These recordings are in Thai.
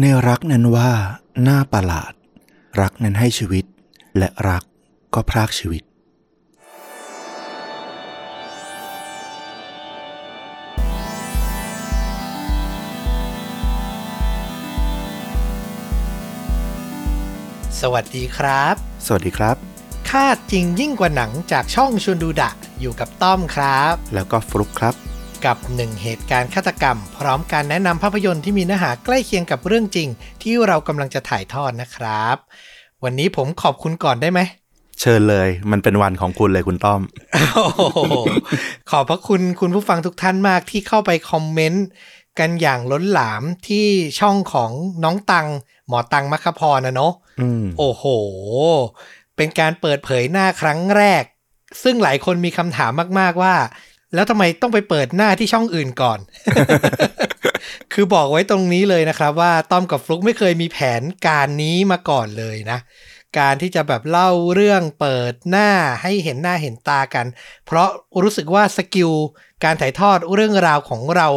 ในรักนั้นว่าหน้าประหลาด รักนั้นให้ชีวิต และรักก็พรากชีวิต สวัสดีครับ สวัสดีครับคาดจริงยิ่งกว่าหนังจากช่องชวนดูดะอยู่กับต้อมครับ แล้วก็ฟลุกครับ กับหนึ่งเหตุการณ์ฆาตกรรม พร้อมการแนะนำภาพยนตร์ที่มีเนื้อหาใกล้เคียงกับเรื่องจริง ที่เรากำลังจะถ่ายทอดนะครับ วันนี้ผมขอบคุณก่อนได้ไหมเชิญเลย มันเป็นวันของคุณเลยคุณต้อมโอ้โหขอบพระคุณคุณผู้ฟังทุกท่านมากที่เข้าไปคอมเมนต์กันอย่างล้นหลามที่ช่องของน้องตัง หมอตังมัคคพรนะเนาะอืมโอ้โห เป็นการเปิดเผยหน้าครั้งแรก ซึ่งหลายคนมีคำถามมาก ๆว่า แล้วทำไมต้องไปเปิดหน้าที่ช่องอื่นก่อน คือบอกไว้ตรงนี้เลยนะครับ ว่าต้อมกับฟลุกไม่เคยมีแผนการนี้มาก่อนเลยนะ การที่จะแบบเล่าเรื่องเปิดหน้าให้เห็นหน้าเห็นตากัน เพราะรู้สึกว่าสกิลการถ่ายทอดเรื่องราวของเรา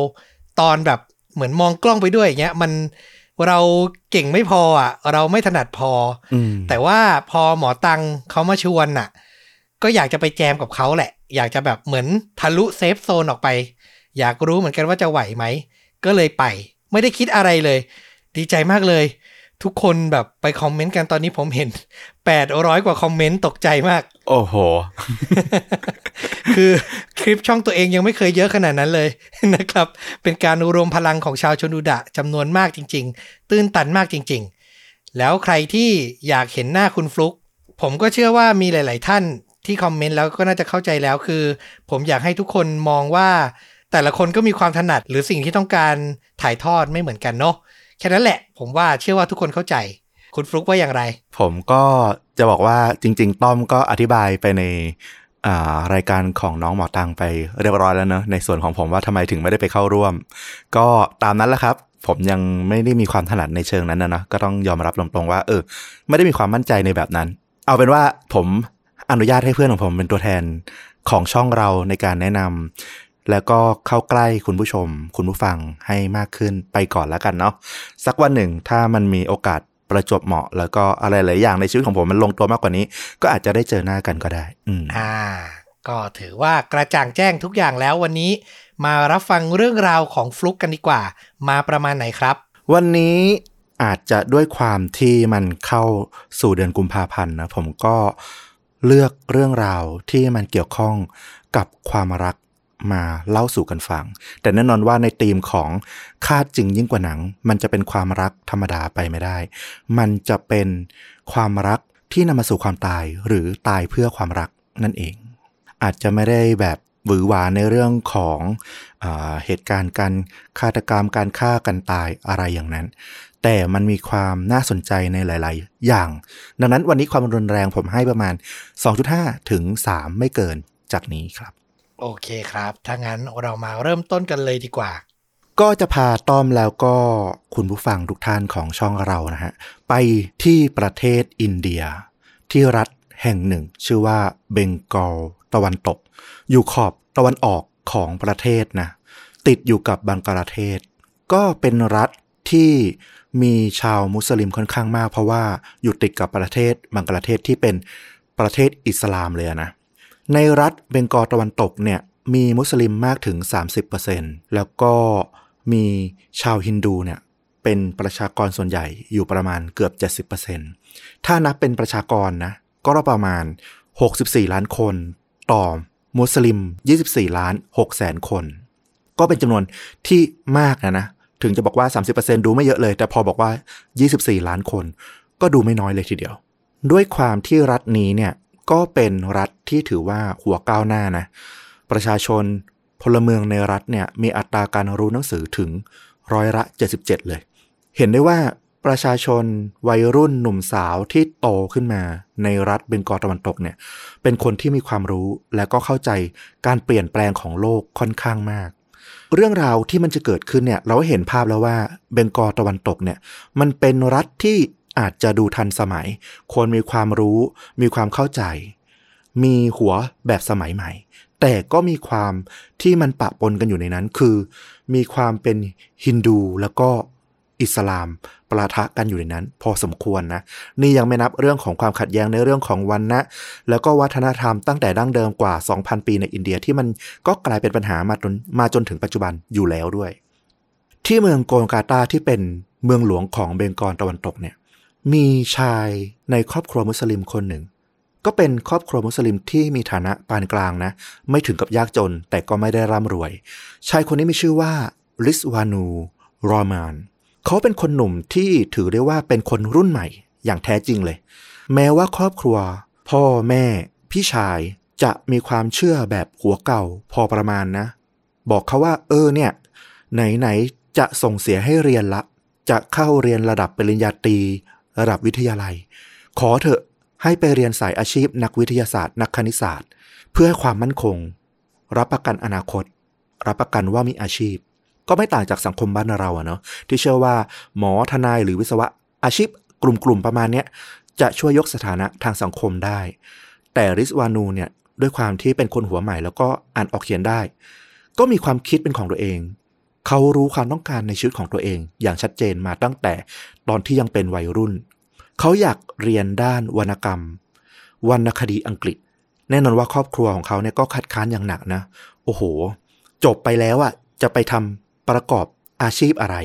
ตอนแบบเหมือนมองกล้องไปด้วยอย่างเงี้ยมันเราเก่งไม่พออะ เราไม่ถนัดพออืมแต่ว่าพอหมอตังเขามาชวนน่ะ ก็อยากจะไปแจมกับเขาแหละ อยากจะแบบเหมือนทะลุ safe zone ออกไป อยากรู้เหมือนกันว่าจะไหวไหม ก็เลยไป ไม่ได้คิดอะไรเลย ดีใจมากเลย ทุกคนแบบไป comment กันตอนนี้ผมเห็น 800 กว่า comment ตกใจมาก โอ้โห คือคลิปช่องตัวเองยังไม่เคยเยอะขนาดนั้นเลยนะครับ เป็นการรวมพลังของชาวชนดูดะจำนวนมากจริง ๆ ตื้นตันมากจริง ๆ แล้วใครที่อยากเห็นหน้าคุณฟลุกผมก็เชื่อว่ามีหลาย ๆ ท่าน ที่คอมเมนต์แล้วก็น่าจะเข้าใจแล้วคือ ผมอยากให้ทุกคนมองว่า แต่ละคนก็มีความถนัดหรือสิ่งที่ต้องการถ่ายทอดไม่เหมือนกันเนาะแค่นั้นแหละ ผมว่าเชื่อว่าทุกคนเข้าใจ คุณฟลุกว่าอย่างไร ผมก็จะบอกว่าจริง ๆ ต้อมก็อธิบายไปในรายการของน้องหมอตังไปเรียบร้อยแล้วเนอะในส่วนของผมว่าทำไมถึงไม่ได้ไปเข้าร่วม ก็ตามนั้นแหละครับ ผมยังไม่ได้มีความถนัดในเชิงนั้นนะเนะก็ต้องยอมรับตรงๆว่า เออ ไม่ได้มีความมั่นใจในแบบนั้น เอาเป็นว่าผม อนุญาตให้เพื่อนของผมเป็นตัวแทนของช่องเราในการแนะนำแล้วก็เข้าใกล้คุณผู้ชม คุณผู้ฟังให้มากขึ้นไปก่อนแล้วกันเนาะสักวันหนึ่งถ้ามันมีโอกาสประจวบเหมาะ แล้วก็อะไรหลายอย่างในชีวิตของผมมันลงตัวมากกว่านี้ ก็อาจจะได้เจอหน้ากันก็ได้ อืมอ่า ก็ถือว่ากระจ่างแจ้งทุกอย่างแล้ววันนี้ มารับฟังเรื่องราวของฟลุกกันดีกว่า มาประมาณไหนครับ วันนี้อาจจะด้วยความที่มันเข้าสู่เดือนกุมภาพันธ์นะผมก็ เลือกเรื่องราวที่มันเกี่ยวข้องกับความรักมาเล่าสู่กันฟัง แต่แน่นอนว่าในธีมของคาดจริงยิ่งกว่าหนัง มันจะเป็นความรักธรรมดาไปไม่ได้ มันจะเป็นความรักที่นำมาสู่ความตายหรือตายเพื่อความรักนั่นเอง อาจจะไม่ได้แบบหวือหวาในเรื่องของอเหตุการณ์การฆาตกรรมการฆ่ากันตายอะไรอย่างนั้น แต่มันมีความน่าสนใจในหลาย ๆ อย่าง ดังนั้นวันนี้ความรุนแรงผมให้ประมาณ 2.5 ถึง 3 ไม่เกินจากนี้ครับ โอเคครับ ถ้างั้นเรามาเริ่มต้นกันเลยดีกว่า ก็จะพาต้อมแล้วก็คุณผู้ฟังทุกท่านของช่องเรานะฮะ ไปที่ประเทศอินเดีย ที่รัฐแห่งหนึ่ง ชื่อว่าเบงกอลตะวันตก อยู่ขอบตะวันออกของประเทศนะ ติดอยู่กับบังกลาเทศ ก็เป็นรัฐที่ มีชาวมุสลิมค่อนข้างมาก เพราะว่าอยู่ติดกับประเทศบังกลาเทศที่เป็นประเทศอิสลามเลยนะ ในรัฐเบงกอลตะวันตกเนี่ยมีมุสลิมมากถึง 30%แล้วก็มีชาวฮินดูเนี่ยเป็นประชากรส่วนใหญ่อยู่ประมาณเกือบ 70%ถ้านับเป็นประชากรนะก็ประมาณ 64 ล้านคน ต่อมุสลิม 24 ล้าน6แสนคน ก็เป็นจำนวนที่มากนะนะ ถึงจะบอกว่า 30%ดูไม่เยอะเลย แต่พอบอกว่า 24 ล้านคน ก็ดูไม่น้อยเลยทีเดียว ด้วยความที่รัฐนี้เนี่ยก็เป็นรัฐที่ถือว่าหัวก้าวหน้านะ ประชาชนพลเมืองในรัฐเนี่ยมีอัตราการรู้หนังสือถึงร้อยละ 77 เลย เห็นได้ว่าประชาชนวัยรุ่นหนุ่มสาวที่โตขึ้นมา ในรัฐเบงกอลตะวันตกเนี่ยเป็นคนที่มีความรู้และก็เข้าใจการเปลี่ยนแปลงของโลกค่อนข้างมาก เรื่องราวที่มันจะเกิดขึ้นเนี่ย เราเห็นภาพแล้วว่าเบงกอตะวันตกเนี่ย มันเป็นรัฐที่อาจจะดูทันสมัย ควรมีความรู้ มีความเข้าใจ มีหัวแบบสมัยใหม่ แต่ก็มีความที่มันปะปนกันอยู่ในนั้น คือ มีความเป็นฮินดูแล้วก็ อิสลามปะทะกันอยู่ในนั้น พอสมควรนะ นี่ยังไม่นับเรื่องของความขัดแย้งในเรื่องของวันนะแล้วก็วัฒนธรรมตั้งแต่ดั้งเดิมกว่า 2,000 ปีในอินเดียที่มันก็กลายเป็นปัญหามาจนมาจนถึงปัจจุบันอยู่แล้วด้วย ที่เมืองโกลกาตาที่เป็นเมืองหลวงของเบงกอลตะวันตกเนี่ยมีชายในครอบครัวมุสลิมคนหนึ่ง ก็เป็นครอบครัวมุสลิมที่มีฐานะปานกลางนะ ไม่ถึงกับยากจนแต่ก็ไม่ได้ร่ำรวย ชายคนนี้มีชื่อว่าลิสวานูรอมานเขาเป็นคนหนุ่มที่ถือได้ว่าเป็นคนรุ่นใหม่อย่างแท้จริงเลย แม้ว่าครอบครัว พ่อแม่ พี่ชายจะมีความเชื่อแบบหัวเก่าพอประมาณนะ บอกเขาว่า เออเนี่ย ไหนๆจะส่งเสียให้เรียนละ จะเข้าเรียนระดับปริญญาตรีระดับวิทยาลัย ขอเถอะให้ไปเรียนสายอาชีพนักวิทยาศาสตร์ นักคณิตศาสตร์ เพื่อให้ความมั่นคง รับประกันอนาคต รับประกันว่ามีอาชีพ ก็ไม่ต่างจากสังคมบ้านเราอะเนาะที่เชื่อว่าหมอทนายหรือวิศวะอาชีพกลุ่มๆประมาณเนี้ยจะช่วยยกสถานะทางสังคมได้ แต่ริสวานูเนี่ยด้วยความที่เป็นคนหัวใหม่แล้วก็อ่านออกเขียนได้ ก็มีความคิดเป็นของตัวเอง เขารู้ความต้องการในชีวิตของตัวเอง อย่างชัดเจนมาตั้งแต่ตอนที่ยังเป็นวัยรุ่น เขาอยากเรียนด้านวรรณกรรม วรรณคดีอังกฤษ แน่นอนว่าครอบครัวของเขาเนี่ยก็คัดค้านอย่างหนักนะ โอ้โห จบไปแล้วอะจะไปทำ ประกอบอาชีพอะไร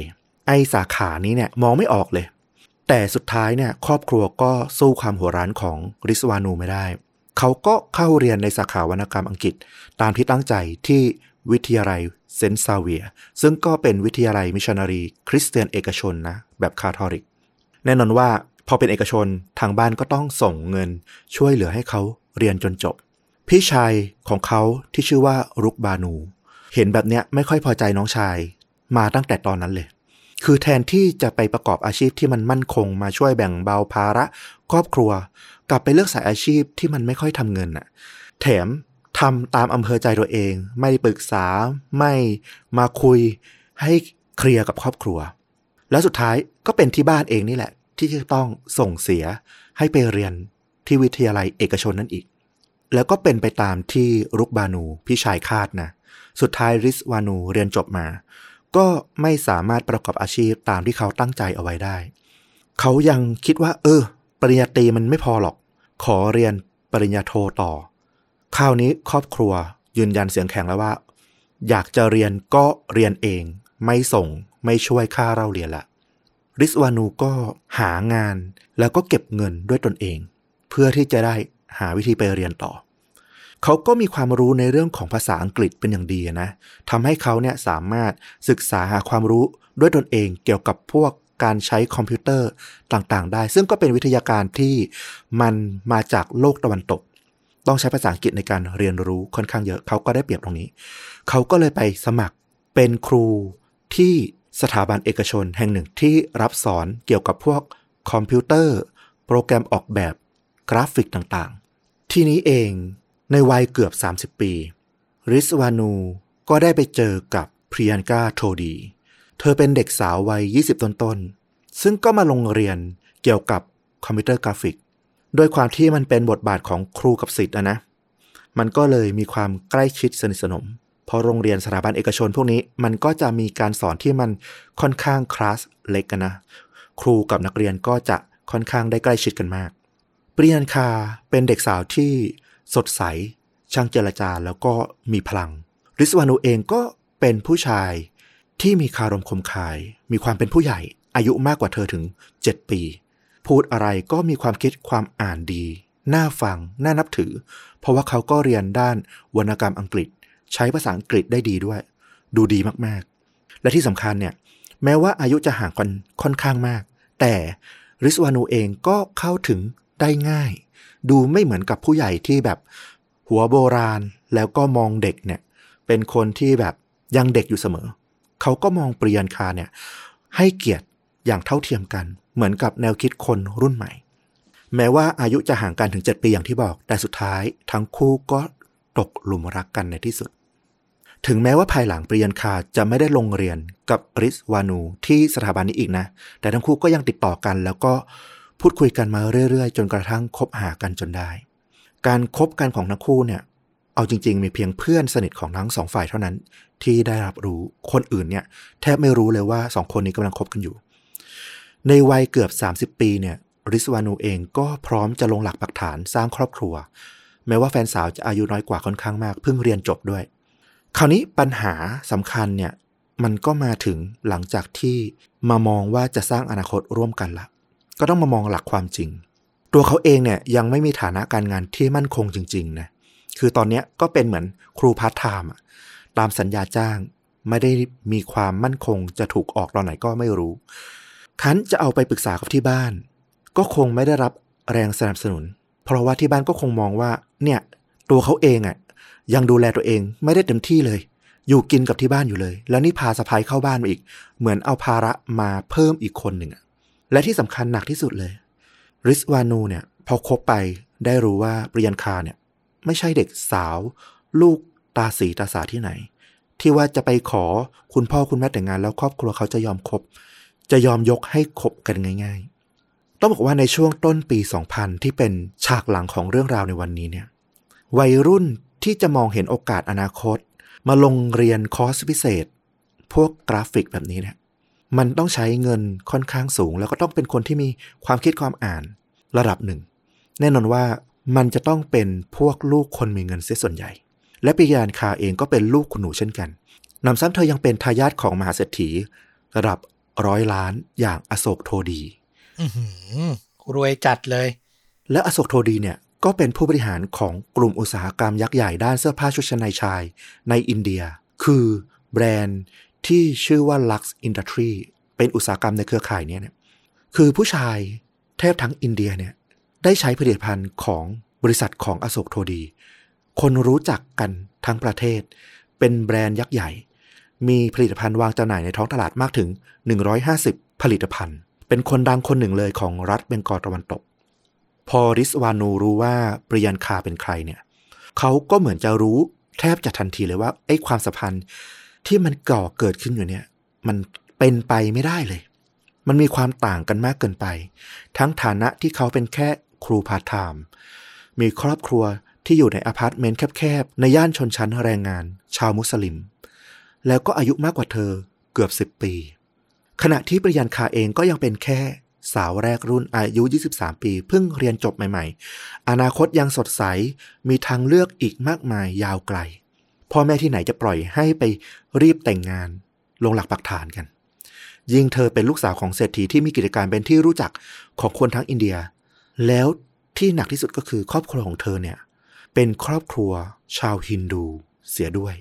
ไอสาขานี้เนี่ยมองไม่ออกเลย แต่สุดท้ายเนี่ยครอบครัวก็สู้ความหัวรั้นของริสวานูไม่ได้ เขาก็เข้าเรียนในสาขาวรรณกรรมอังกฤษ ตามที่ตั้งใจที่วิทยาลัยเซนต์ซาเวีย ซึ่งก็เป็นวิทยาลัยมิชชันนารี คริสเตียนเอกชนนะแบบคาทอลิก แน่นอนว่าพอเป็นเอกชนทางบ้านก็ต้องส่งเงินช่วยเหลือให้เขาเรียนจนจบ พี่ชายของเขาที่ชื่อว่ารุกบานู เห็นแบบเนี้ยไม่ค่อยพอใจน้องชาย มาตั้งแต่ตอนนั้นเลย คือแทนที่จะไปประกอบอาชีพที่มันมั่นคงมาช่วยแบ่งเบาภาระ ครอบครัว กลับไปเลือกสายอาชีพที่มันไม่ค่อยทำเงินน่ะ แถมทำตามอำเภอใจตัวเอง ไม่ปรึกษาไม่มาคุยให้เคลียร์กับครอบครัว แล้วสุดท้ายก็เป็นที่บ้านเองนี่แหละ ที่จะต้องส่งเสียให้ไปเรียนที่วิทยาลัยเอกชนนั่นอีก แล้วก็เป็นไปตามที่รุกบานูพี่ชายคาดนะ สุดท้ายริสวานูเรียนจบมา ก็ไม่สามารถประกอบอาชีพตามที่เขาตั้งใจเอาไว้ได้ เขายังคิดว่า เออ ปริญญาตรีมันไม่พอหรอก ขอเรียนปริญญาโทต่อ คราวนี้ครอบครัวยืนยันเสียงแข็งแล้วว่า อยากจะเรียนก็เรียนเอง ไม่ส่งไม่ช่วยค่าเราเรียนละริสวานูก็หางานแล้วก็เก็บเงินด้วยตนเอง เพื่อที่จะได้หาวิธีไปเรียนต่อ เขาก็มีความรู้ในเรื่องของภาษาอังกฤษเป็นอย่างดีนะทำให้เขาเนี่ยสามารถศึกษาหาความรู้ด้วยตนเองเกี่ยวกับพวกการใช้คอมพิวเตอร์ต่างๆ ได้ ซึ่งก็เป็นวิทยาการที่มันมาจากโลกตะวันตก ต้องใช้ภาษาอังกฤษในการเรียนรู้ค่อนข้างเยอะ เขาก็ได้เปรียบตรงนี้ เขาก็เลยไปสมัครเป็นครูที่สถาบันเอกชนแห่งหนึ่งที่รับสอนเกี่ยวกับพวกคอมพิวเตอร์ โปรแกรมออกแบบกราฟิกต่างๆ ทีนี้เอง ในวัยเกือบ 30 ปี ริสวานูก็ได้ไปเจอกับพริยันกาโทดี เธอเป็นเด็กสาววัย 20 ต้นๆ ซึ่งก็มาลงเรียนเกี่ยวกับคอมพิวเตอร์กราฟิก โดยความที่มันเป็นบทบาทของครูกับศิษย์นะนะมันก็เลยมีความใกล้ชิดสนิทสนมเพราะโรงเรียนสถาบันเอกชนพวกนี้มันก็จะมีการสอนที่มันค่อนข้างคลาสเล็กกันนะ ครูกับนักเรียนก็จะค่อนข้างได้ใกล้ชิดกันมากปริยันคาเป็นเด็กสาวที่ สดใส ช่างเจรจาแล้วก็มีพลัง ริสวานูเองก็เป็นผู้ชายที่มีคารมคมคาย มีความเป็นผู้ใหญ่ อายุมากกว่าเธอถึง 7 ปี พูดอะไรก็มีความคิดความอ่านดี น่าฟัง น่านับถือ เพราะว่าเขาก็เรียนด้านวรรณกรรมอังกฤษ ใช้ภาษาอังกฤษได้ดีด้วย ดูดีมากๆ และที่สำคัญเนี่ยแม้ว่าอายุจะห่างกันค่อนข้างมาก แต่ริสวานูเองก็เข้าถึงได้ง่าย ดูไม่เหมือนกับผู้ใหญ่ที่แบบหัวโบราณแล้วก็มองเด็กเนี่ย เป็นคนที่แบบยังเด็กอยู่เสมอ เขาก็มองปริยันคาเนี่ย ให้เกียรติอย่างเท่าเทียมกัน เหมือนกับแนวคิดคนรุ่นใหม่ แม้ว่าอายุจะห่างกันถึง 7 ปีอย่างที่บอก แต่สุดท้ายทั้งคู่ก็ตกหลุมรักกันในที่สุด ถึงแม้ว่าภายหลังปริยันคาจะไม่ได้ลงเรียนกับริสวานูที่สถาบันนี้อีกนะ แต่ทั้งคู่ก็ยังติดต่อกันแล้วก็ พูดคุยกันมาเรื่อยๆ จนกระทั่งคบหากันจนได้ การคบกันของทั้งคู่เนี่ยเอาจริง ๆ มีเพียงเพื่อนสนิทของทั้งสองฝ่ายเท่านั้น ที่ได้รับรู้คนอื่นเนี่ยแทบไม่รู้เลยว่าสองคนนี้กำลังคบกันอยู่ ในวัยเกือบ 30 ปีเนี่ยริสวานูเองก็พร้อมจะลงหลักปักฐานสร้างครอบครัว แม้ว่าแฟนสาวจะอายุน้อยกว่าค่อนข้างมากเพิ่งเรียนจบด้วย คราวนี้ปัญหาสำคัญเนี่ยมันก็มาถึงหลังจากที่มามองว่าจะสร้างอนาคตร่วมกันละ ก็ต้องมามองหลักความจริง ตัวเขาเองเนี่ยยังไม่มีฐานะการงานที่มั่นคงจริงๆนะคือตอนนี้ก็เป็นเหมือนครูพาร์ทไทม์อะตามสัญญาจ้างไม่ได้มีความมั่นคงจะถูกออกตอนไหนก็ไม่รู้คันจะเอาไปปรึกษากับที่บ้าน ก็คงไม่ได้รับแรงสนับสนุน เพราะว่าที่บ้านก็คงมองว่า เนี่ย ตัวเขาเองอะ่ะ ยังดูแลตัวเองไม่ได้เต็มที่เลย อยู่กินกับที่บ้านอยู่เลย แล้วนี่พาสะพายเข้าบ้านมาอีก เหมือนเอาภาระมาเพิ่มอีกคนหนึ่งอะ และที่สำคัญหนักที่สุดเลย ริสวานูเนี่ยพอคบไปได้รู้ว่าปริยันคาเนี่ย ไม่ใช่เด็กสาว ลูกตาสีตาสาที่ไหน ที่ว่าจะไปขอคุณพ่อคุณแม่แต่งงานแล้วครอบครัวเขาจะยอมคบ จะยอมยกให้คบกันง่าย ๆ ต้องบอกว่าในช่วงต้นปี 2000 ที่เป็นฉากหลังของเรื่องราวในวันนี้เนี่ย วัยรุ่นที่จะมองเห็นโอกาสอนาคต มาลงเรียนคอร์สพิเศษ พวกกราฟิกแบบนี้เนี่ย มันต้องใช้เงินค่อนข้างสูง แล้วก็ต้องเป็นคนที่มีความคิดความอ่านระดับหนึ่ง แน่นอนว่ามันจะต้องเป็นพวกลูกคนมีเงินเสียส่วนใหญ่ และปิยานคาเองก็เป็นลูกคุณหนูเช่นกันนำซ้ำเธอยังเป็นทายาทของมหาเศรษฐี ระดับร้อยล้านอย่างอโศกโทดีอื้อหือรวยจัดเลย และอโศกโทดีเนี่ยก็เป็นผู้บริหารของกลุ่มอุตสาหกรรมยักษ์ใหญ่ด้านเสื้อผ้าชุดชั้นในชายในอินเดีย คือแบรนด์ ที่ชื่อว่า Lux Industry เป็นอุตสาหกรรมในเครือข่ายนี้เนี่ยคือผู้ชายแทบทั้งอินเดียเนี่ยได้ใช้ผลิตภัณฑ์ของบริษัทของอโศกโทดี คนรู้จักกันทั้งประเทศ เป็นแบรนด์ยักษ์ใหญ่ มีผลิตภัณฑ์วางจำหน่ายในท้องตลาดมากถึง 150 ผลิตภัณฑ์ เป็นคนดังคนหนึ่งเลยของรัฐเบงกอลตะวันตก พอริสวานูรู้ว่าปริยันคาเป็นใครเนี่ยเขาก็เหมือนจะรู้แทบจะทันทีเลยว่าไอ้ความสัมพันธ์ ที่มันก่อเกิดขึ้นอยู่เนี่ย มันเป็นไปไม่ได้เลย มันมีความต่างกันมากเกินไป ทั้งฐานะที่เขาเป็นแค่ครูพาร์ทไทม์มีครอบครัวที่อยู่ในอพาร์ตเมนต์แคบๆ ในย่านชนชั้นแรงงาน ชาวมุสลิม แล้วก็อายุมากกว่าเธอเกือบ10ปี ขณะที่ปริยันคาเองก็ยังเป็นแค่สาวแรกรุ่นอายุ 23 ปี เพิ่งเรียนจบใหม่ ๆ อนาคตยังสดใส มีทางเลือกอีกมากมายยาวไกล พ่อแม่ที่ไหนจะปล่อยให้ไปรีบแต่งงาน ลงหลักปักฐานกัน ยิ่งเธอเป็นลูกสาวของเศรษฐีที่มีกิจการเป็นที่รู้จักของคนทั้งอินเดีย แล้วที่หนักที่สุดก็คือครอบครัวของเธอเนี่ย เป็นครอบครัวชาวฮินดูเสียด้วย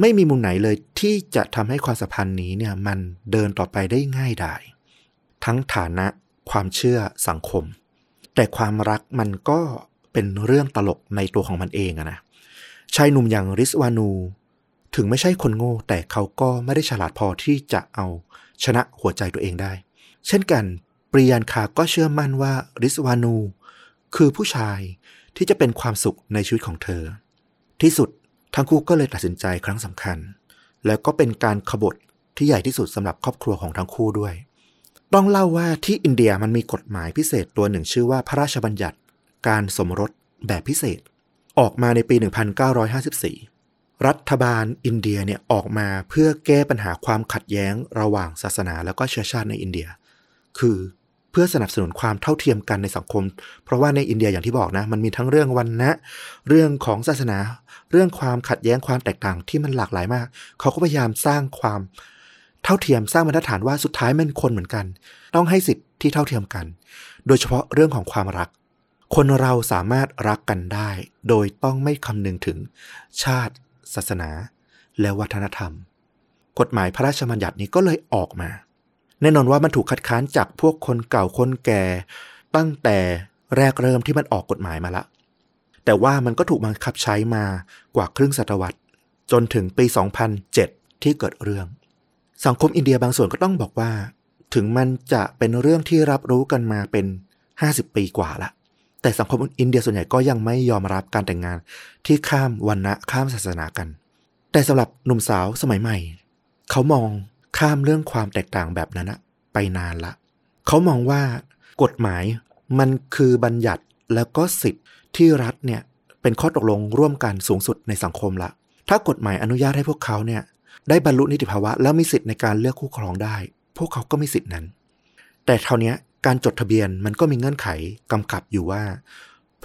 ไม่มีมุมไหนเลยที่จะทำให้ความสัมพันธ์นี้เนี่ยมันเดินต่อไปได้ง่ายดายทั้งฐานะความเชื่อสังคม แต่ความรักมันก็เป็นเรื่องตลกในตัวของมันเองอะนะ ชายหนุ่มอย่างริสวานู ถึงไม่ใช่คนโง่ แต่เขาก็ไม่ได้ฉลาดพอที่จะเอาชนะหัวใจตัวเองได้ เช่นกันปริยันคาก็เชื่อมั่นว่าริสวานู คือผู้ชายที่จะเป็นความสุขในชีวิตของเธอ ที่สุดทั้งคู่ก็เลยตัดสินใจครั้งสำคัญ แล้วก็เป็นการขบฏที่ใหญ่ที่สุดสำหรับครอบครัวของทั้งคู่ด้วย ต้องเล่าว่าที่อินเดียมันมีกฎหมายพิเศษตัวหนึ่งชื่อว่าพระราชบัญญัติ การสมรสแบบพิเศษ ออกมาในปี 1954 รัฐบาลอินเดียเนี่ยออกมาเพื่อแก้ปัญหาความขัดแย้งระหว่างศาสนาแล้วก็เชื้อชาติในอินเดีย คือเพื่อสนับสนุนความเท่าเทียมกันในสังคม เพราะว่าในอินเดียอย่างที่บอกนะ มันมีทั้งเรื่องวันนะ เรื่องของศาสนา เรื่องความขัดแย้งความแตกต่างที่มันหลากหลายมาก เขาก็พยายามสร้างความเท่าเทียมสร้างบรรทัดฐานว่าสุดท้ายมันคนเหมือนกัน ต้องให้สิทธิ์ที่เท่าเทียมกัน โดยเฉพาะเรื่องของความรัก คนเราสามารถรักกันได้ โดยต้องไม่คำนึงถึง ชาติ ศาสนา และวัฒนธรรม กฎหมายพระราชบัญญัตินี้ก็เลยออกมา แน่นอนว่ามันถูกคัดค้านจากพวกคนเก่าคนแก่ ตั้งแต่แรกเริ่มที่มันออกกฎหมายมาละ แต่ว่ามันก็ถูกบังคับใช้มากว่าครึ่งศตวรรษ จนถึงปี 2007 ที่เกิดเรื่อง สังคมอินเดียบางส่วนก็ต้องบอกว่า ถึงมันจะเป็นเรื่องที่รับรู้กันมาเป็น 50 ปีกว่าละ แต่สังคมอินเดียส่วนใหญ่ก็ยังไม่ยอมรับการแต่งงานที่ข้ามวันณะข้ามศาสนากัน แต่สำหรับหนุ่มสาวสมัยใหม่ เขามองข้ามเรื่องความแตกต่างแบบนั้นอะไปนานละ เขามองว่ากฎหมายมันคือบัญญัติแล้วก็สิทธิ์ที่รัฐเนี่ยเป็นข้อตกลงร่วมกันสูงสุดในสังคมละ ถ้ากฎหมายอนุญาตให้พวกเขาเนี่ยได้บรรลุนิติภาวะ แล้วมีสิทธิ์ในการเลือกคู่ครองได้ พวกเขาก็มีสิทธินั้น แต่เท่านี้ การจดทะเบียนมันก็มีเงื่อนไขกำกับอยู่ว่า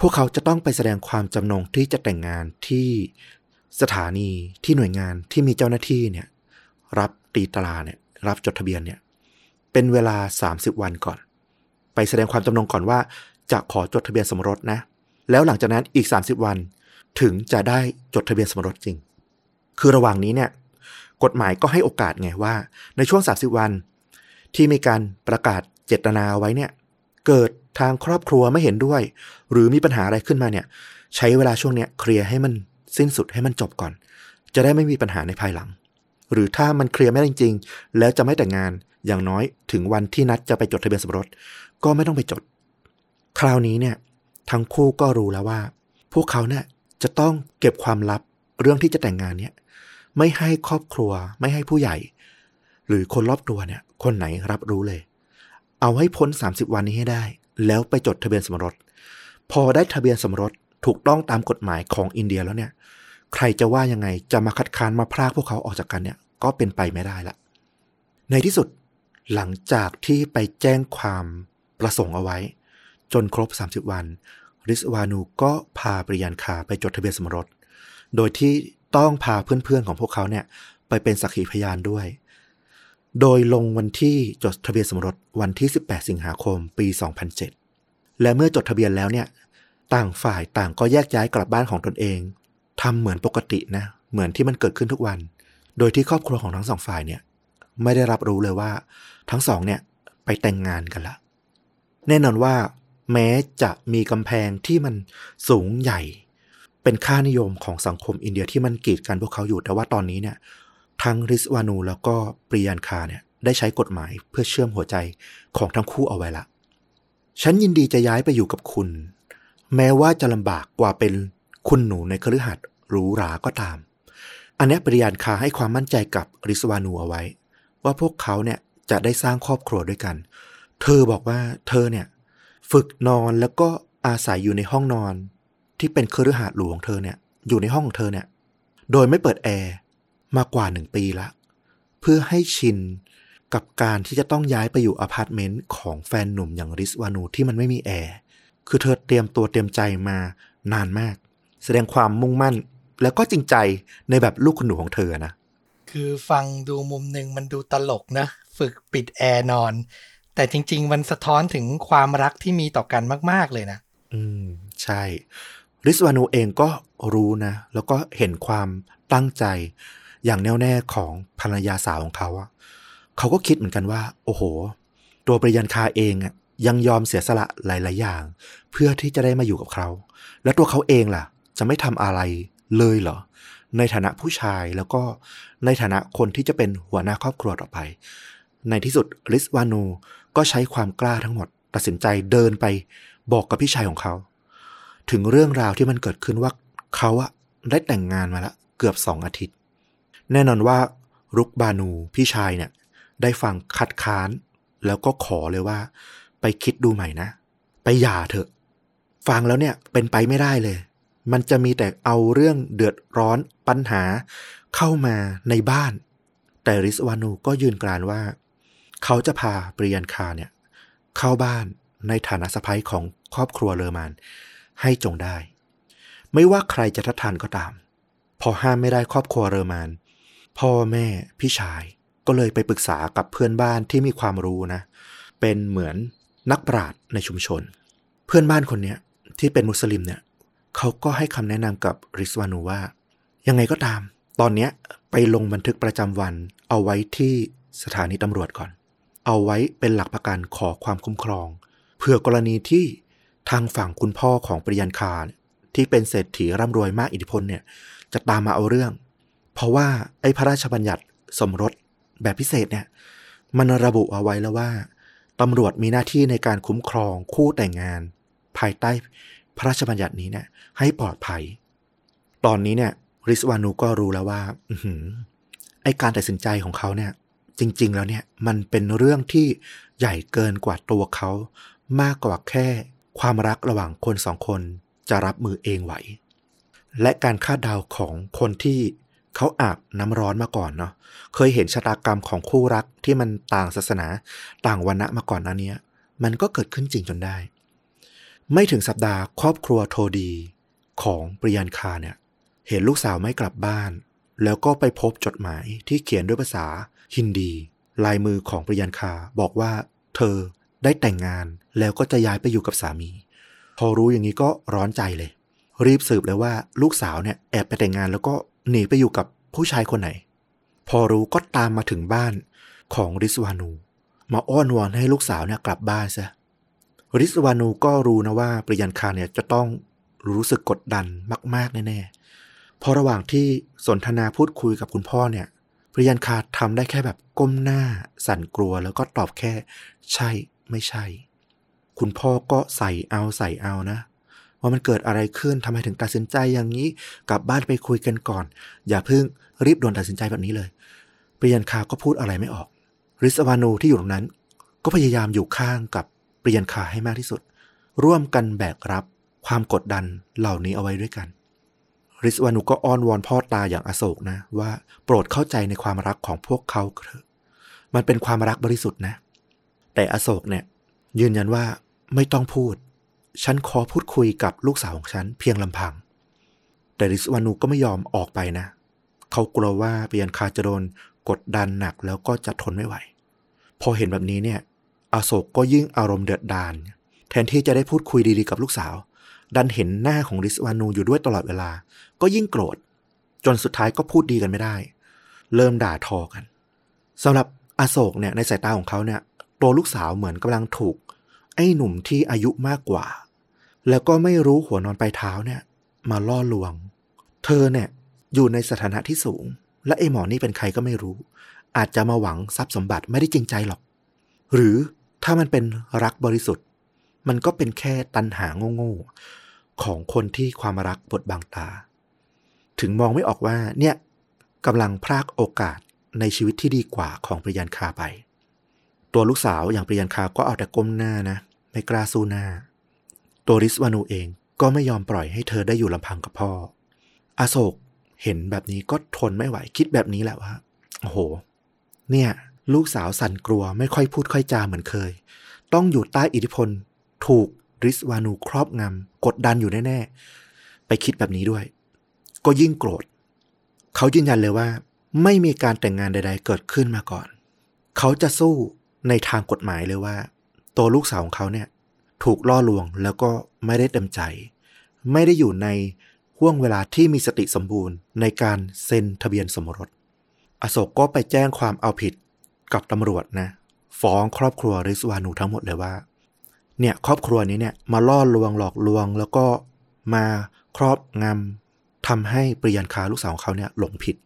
พวกเขาจะต้องไปแสดงความจำนงที่จะแต่งงานที่สถานีที่หน่วยงานที่มีเจ้าหน้าที่เนี่ยรับตีตราเนี่ยรับจดทะเบียนเนี่ยเป็นเวลา 30 วันก่อน ไปแสดงความจำนงก่อนว่า จะขอจดทะเบียนสมรสนะ แล้วหลังจากนั้นอีก 30 วันถึงจะได้จดทะเบียนสมรสจริง คือระหว่างนี้เนี่ยกฎหมายก็ให้โอกาสไงว่า ในช่วง 30 วันที่มีการประกาศ เจตนาไว้เนี่ย เกิดทางครอบครัวไม่เห็นด้วย หรือมีปัญหาอะไรขึ้นมาเนี่ย ใช้เวลาช่วงเนี้ยเคลียร์ให้มันสิ้นสุดให้มันจบก่อน จะได้ไม่มีปัญหาในภายหลัง หรือถ้ามันเคลียร์ไม่ได้จริง ๆ แล้วจะไม่แต่งงานอย่างน้อยถึงวันที่นัดจะไปจดทะเบียนสมรสก็ไม่ต้องไปจด คราวนี้เนี่ย ทั้งคู่ก็รู้แล้วว่า พวกเขาเนี่ยจะต้องเก็บความลับเรื่องที่จะแต่งงานเนี่ย ไม่ให้ครอบครัว ไม่ให้ผู้ใหญ่ หรือคนรอบตัวเนี่ย คนไหนรับรู้เลย เอาให้พ้น 30 วันนี้ให้ได้ แล้วไปจดทะเบียนสมรส พอได้ทะเบียนสมรสถูกต้องตามกฎหมายของอินเดียแล้วเนี่ย ใครจะว่ายังไงจะมาคัดค้านมาพรากพวกเขาออกจากกันเนี่ย ก็เป็นไปไม่ได้ละ ในที่สุดหลังจากที่ไปแจ้งความประสงค์เอาไว้ จนครบ 30 วัน ริสวานูก็พาปริยันคาไปจดทะเบียนสมรส โดยที่ต้องพาเพื่อนๆของพวกเขาเนี่ย ไปเป็นสักขีพยานด้วย โดยลงวันที่จดทะเบียนสมรสวันที่ 18 สิงหาคมปี 2007 และเมื่อจดทะเบียนแล้วเนี่ย ต่างฝ่ายต่างก็แยกย้ายกลับบ้านของตนเองทำเหมือนปกตินะ เหมือนที่มันเกิดขึ้นทุกวัน โดยที่ครอบครัวของทั้งสองฝ่ายเนี่ย ไม่ได้รับรู้เลยว่า ทั้งสองเนี่ยไปแต่งงานกันละ แน่นอนว่า แม้จะมีกำแพงที่มันสูงใหญ่ เป็นค่านิยมของสังคมอินเดียที่มันกีดกันพวกเขาอยู่แต่ว่าตอนนี้เนี่ย ทั้งริสวานูแล้วก็ปริยันคาเนี่ยได้ใช้กฎหมายเพื่อเชื่อมหัวใจของทั้งคู่เอาไว้ละ ฉันยินดีจะย้ายไปอยู่กับคุณ แม้ว่าจะลำบากกว่าเป็นคุณหนูในคฤหัสถ์หรูหราก็ตาม อันนี้ปริยันคาให้ความมั่นใจกับริสวานูเอาไว้ ว่าพวกเขาเนี่ยจะได้สร้างครอบครัวด้วยกัน เธอบอกว่าเธอเนี่ยฝึกนอนแล้วก็อาศัยอยู่ในห้องนอน ที่เป็นคฤหาสน์หลวงเธอเนี่ยอยู่ในห้องของเธอเนี่ย โดยไม่เปิดแอร์ มากว่าหนึ่งปีละ เพื่อให้ชินกับการที่จะต้องย้ายไปอยู่อพาร์ตเมนต์ของแฟนหนุ่มอย่างริสวานูที่มันไม่มีแอร์ คือเธอเตรียมตัวเตรียมใจมานานมาก แสดงความมุ่งมั่นแล้วก็จริงใจในแบบลูกคุณหนูของเธอนะ คือฟังดูมุมหนึ่งมันดูตลกนะ ฝึกปิดแอร์นอน แต่จริง ๆ มันสะท้อนถึงความรักที่มีต่อกันมาก ๆ เลยนะ อืม ใช่ริสวานูเองก็รู้นะ แล้วก็เห็นความตั้งใจ อย่างแน่วแน่ของภรรยาสาวของเขาอะเขาก็คิดเหมือนกันว่า โอ้โห ตัวปริยันคาเองอะยังยอมเสียสละหลาย ๆ อย่าง เพื่อที่จะได้มาอยู่กับเขา แล้วตัวเขาเองล่ะ จะไม่ทำอะไรเลยเหรอ ในฐานะผู้ชายแล้วก็ในฐานะคนที่จะเป็นหัวหน้าครอบครัวต่อไป ในที่สุดริสวานูก็ใช้ความกล้าทั้งหมด ตัดสินใจเดินไปบอกกับพี่ชายของเขา ถึงเรื่องราวที่มันเกิดขึ้นว่าเขาอะได้แต่งงานมาแล้วเกือบสองอาทิตย์ แน่นอนว่ารุกบานูพี่ชายเนี่ยได้ฟังคัดค้าน แล้วก็ขอเลยว่า ไปคิดดูใหม่นะ ไปหย่าเถอะ ฟังแล้วเนี่ยเป็นไปไม่ได้เลย มันจะมีแต่เอาเรื่องเดือดร้อนปัญหาเข้ามาในบ้าน แต่ริสวานูก็ยืนกรานว่า เขาจะพาปริยันคาเนี่ยเข้าบ้านในฐานะสะพ้ยของครอบครัวเลอมานให้จงได้ ไม่ว่าใครจะทัดทานก็ตาม พอห้ามไม่ได้ครอบครัวเรอมาน พ่อแม่พี่ชายก็เลยไปปรึกษากับเพื่อนบ้านที่มีความรู้นะ เป็นเหมือนนักปราชญ์ในชุมชน เพื่อนบ้านคนเนี้ยที่เป็นมุสลิมเนี่ยเขาก็ให้คำแนะนำกับริสวานูว่า ยังไงก็ตาม ตอนเนี้ยไปลงบันทึกประจำวัน เอาไว้ที่สถานีตำรวจก่อน เอาไว้เป็นหลักประกันขอความคุ้มครองเผื่อกรณีที่ทางฝั่งคุณพ่อของปริยันคาที่เป็นเศรษฐีร่ำรวยมากอิทธิพลเนี่ยจะตามมาเอาเรื่อง เพราะว่าไอ้พระราชบัญญัติสมรสแบบพิเศษเนี่ย มันระบุเอาไว้แล้วว่าตำรวจมีหน้าที่ในการคุ้มครองคู่แต่งงาน ภายใต้พระราชบัญญัตินี้เนี่ย ให้ปลอดภัย ตอนนี้เนี่ย ริสวานูก็รู้แล้วว่า อือหือไอการตัดสินใจของเขาเนี่ย จริง ๆ แล้วเนี่ย มันเป็นเรื่องที่ใหญ่เกินกว่าตัวเขา มากกว่าแค่ความรักระหว่างคนสองคนจะรับมือเองไหว และการคาดเดาของคนที่ เขาอาบน้ำร้อนมาก่อนเนาะเคยเห็นชะตากรรมของคู่รักที่มันต่างศาสนาต่างวันณะมาก่อนหน้านี้มันก็เกิดขึ้นจริงจนได้ ไม่ถึงสัปดาห์ครอบครัวโทดีของปริยันคาเนี่ย เห็นลูกสาวไม่กลับบ้าน แล้วก็ไปพบจดหมายที่เขียนด้วยภาษาฮินดี ลายมือของปริยันคาบอกว่า เธอได้แต่งงานแล้วก็จะย้ายไปอยู่กับสามี พอรู้อย่างนี้ก็ร้อนใจเลย รีบสืบเลยว่าลูกสาวเนี่ยแอบไปแต่งงานแล้วก็ หนีไปอยู่กับผู้ชายคนไหน พอรู้ก็ตามมาถึงบ้านของริสวานู มาอ้อนวอนให้ลูกสาวเนี่ยกลับบ้านซะริสวานูก็รู้นะว่าปริยันคาเนี่ยจะต้องรู้สึกกดดันมาก ๆ แน่ๆ พอระหว่างที่สนทนาพูดคุยกับคุณพ่อเนี่ยปริยันคาทำได้แค่แบบก้มหน้า สั่นกลัวแล้วก็ตอบแค่ ใช่ไม่ใช่ คุณพ่อก็ใส่เอาใส่เอานะ ว่ามันเกิดอะไรขึ้นทำไมถึงตัดสินใจอย่างนี้ กลับบ้านไปคุยกันก่อน อย่าเพิ่งรีบด่วนตัดสินใจแบบนี้เลย ปริยันคาก็พูดอะไรไม่ออก ริสวานูที่อยู่ตรงนั้น ก็พยายามอยู่ข้างกับปริยันคาให้มากที่สุด ร่วมกันแบกรับความกดดันเหล่านี้เอาไว้ด้วยกัน ริสวานุก็อ้อนวอนพ่อตาอย่างอโศกนะ ว่าโปรดเข้าใจในความรักของพวกเขาเถอะมันเป็นความรักบริสุทธิ์นะ แต่อโศกเนี่ยยืนยันว่าไม่ต้องพูด ฉันขอพูดคุยกับลูกสาวของฉันเพียงลำพัง แต่ริสวานุก็ไม่ยอมออกไปนะ เขากลัวว่าเปียนคาจะโดนกดดันหนักแล้วก็จะทนไม่ไหว พอเห็นแบบนี้เนี่ยอโศกก็ยิ่งอารมณ์เดือดดาล แทนที่จะได้พูดคุยดีๆกับลูกสาว ดันเห็นหน้าของริสวานูอยู่ด้วยตลอดเวลา ก็ยิ่งโกรธ จนสุดท้ายก็พูดดีกันไม่ได้ เริ่มด่าทอกันสำหรับอโศกเนี่ยในสายตาของเขาเนี่ยตัวลูกสาวเหมือนกำลังถูก ไอ้หนุ่มที่อายุมากกว่า แล้วก็ไม่รู้หัวนอนปลายเท้าเนี่ย มาล่อลวง เธอเนี่ยอยู่ในสถานะที่สูง และไอ้หมอนี่เป็นใครก็ไม่รู้ อาจจะมาหวังทรัพย์สมบัติไม่ได้จริงใจหรอก หรือถ้ามันเป็นรักบริสุทธิ์ มันก็เป็นแค่ตันหาโง่ๆของคนที่ความรักบดบังตา ถึงมองไม่ออกว่าเนี่ยกำลังพรากโอกาสในชีวิตที่ดีกว่าของปริยันคาไป ตัวลูกสาวอย่างปริยันคาก็เอาแต่ก้มหน้านะ ไม่กล้าสู้หน้า ตัวริสวานูเองก็ไม่ยอมปล่อยให้เธอได้อยู่ลำพังกับพ่อ อโศกเห็นแบบนี้ก็ทนไม่ไหวคิดแบบนี้แหละว่าโอ้โห เนี่ย ลูกสาวสั่นกลัวไม่ค่อยพูดค่อยจาเหมือนเคย ต้องอยู่ใต้อิทธิพล ถูกริสวานูครอบงำกดดันอยู่แน่ๆ ไปคิดแบบนี้ด้วย ก็ยิ่งโกรธ เขายืนยันเลยว่า ไม่มีการแต่งงานใด ๆ เกิดขึ้นมาก่อน เขาจะสู้ในทางกฎหมายเลยว่า ตัวลูกสาวของเขาเนี่ยถูกล่อลวงแล้วก็ไม่ได้เต็มใจ ไม่ได้อยู่ในห่วงเวลาที่มีสติสมบูรณ์ในการเซ็นทะเบียนสมรส อโศกก็ไปแจ้งความเอาผิดกับตำรวจนะฟ้องครอบครัวริสวานูทั้งหมดเลยว่า เนี่ยครอบครัวนี้เนี่ยมาล่อลวงหลอกลวง แล้วก็มาครอบงำทำให้ปริยันคาลูกสาวของเขาเนี่ยหลงผิด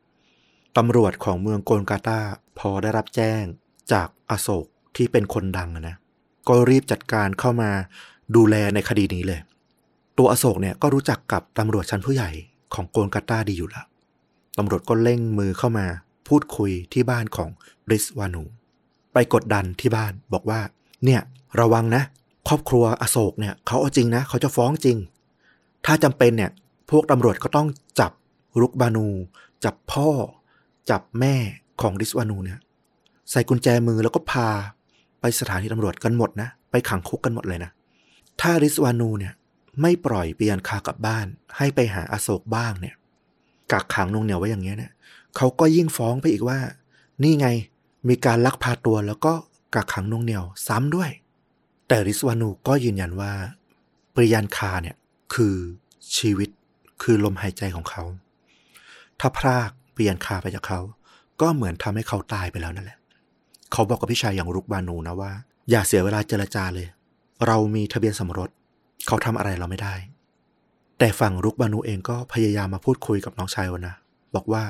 ตำรวจของเมืองโกลกาตาพอได้รับแจ้งจากอโศกที่เป็นคนดังอะนะ ก็รีบจัดการเข้ามาดูแลในคดีนี้เลย ตัวอโศกเนี่ยก็รู้จักกับตำรวจชั้นผู้ใหญ่ของโกลกาตาดีอยู่แล้วตำรวจก็เร่งมือเข้ามาพูดคุยที่บ้านของริสวานู ไปกดดันที่บ้านบอกว่า เนี่ยระวังนะ ครอบครัวอโศกเนี่ยเขาเอาจริงนะ เขาจะฟ้องจริง ถ้าจำเป็นเนี่ย พวกตำรวจก็ต้องจับรุกบานู จับพ่อ จับแม่ของริสวานูเนี่ย ใส่กุญแจมือแล้วก็พา ไปสถานีตำรวจกันหมดนะ ไปขังคุกกันหมดเลยนะ ถ้าริสวานูเนี่ยไม่ปล่อยเปียนคากลับบ้าน ให้ไปหาอโศกบ้างเนี่ยกักขังนงเหนียวไว้อย่างเงี้ยเนี่ยเขาก็ยิ่งฟ้องไปอีกว่า นี่ไงมีการลักพาตัวแล้วก็กักขังนงเหนียวซ้ำด้วย แต่ริสวานูก็ยืนยันว่าปริยันคาเนี่ยคือชีวิตคือลมหายใจของเขา ถ้าพรากปริยันคาไปจากเขา ก็เหมือนทำให้เขาตายไปแล้วนั่นแหละ เขาบอกกับพี่ชายอย่างรุกบานูนะว่า อย่าเสียเวลาเจรจาเลย เรามีทะเบียนสมรส เขาทำอะไรเราไม่ได้ แต่ฝั่งรุกบานูเองก็พยายามมาพูดคุยกับน้องชายวนะบอกว่า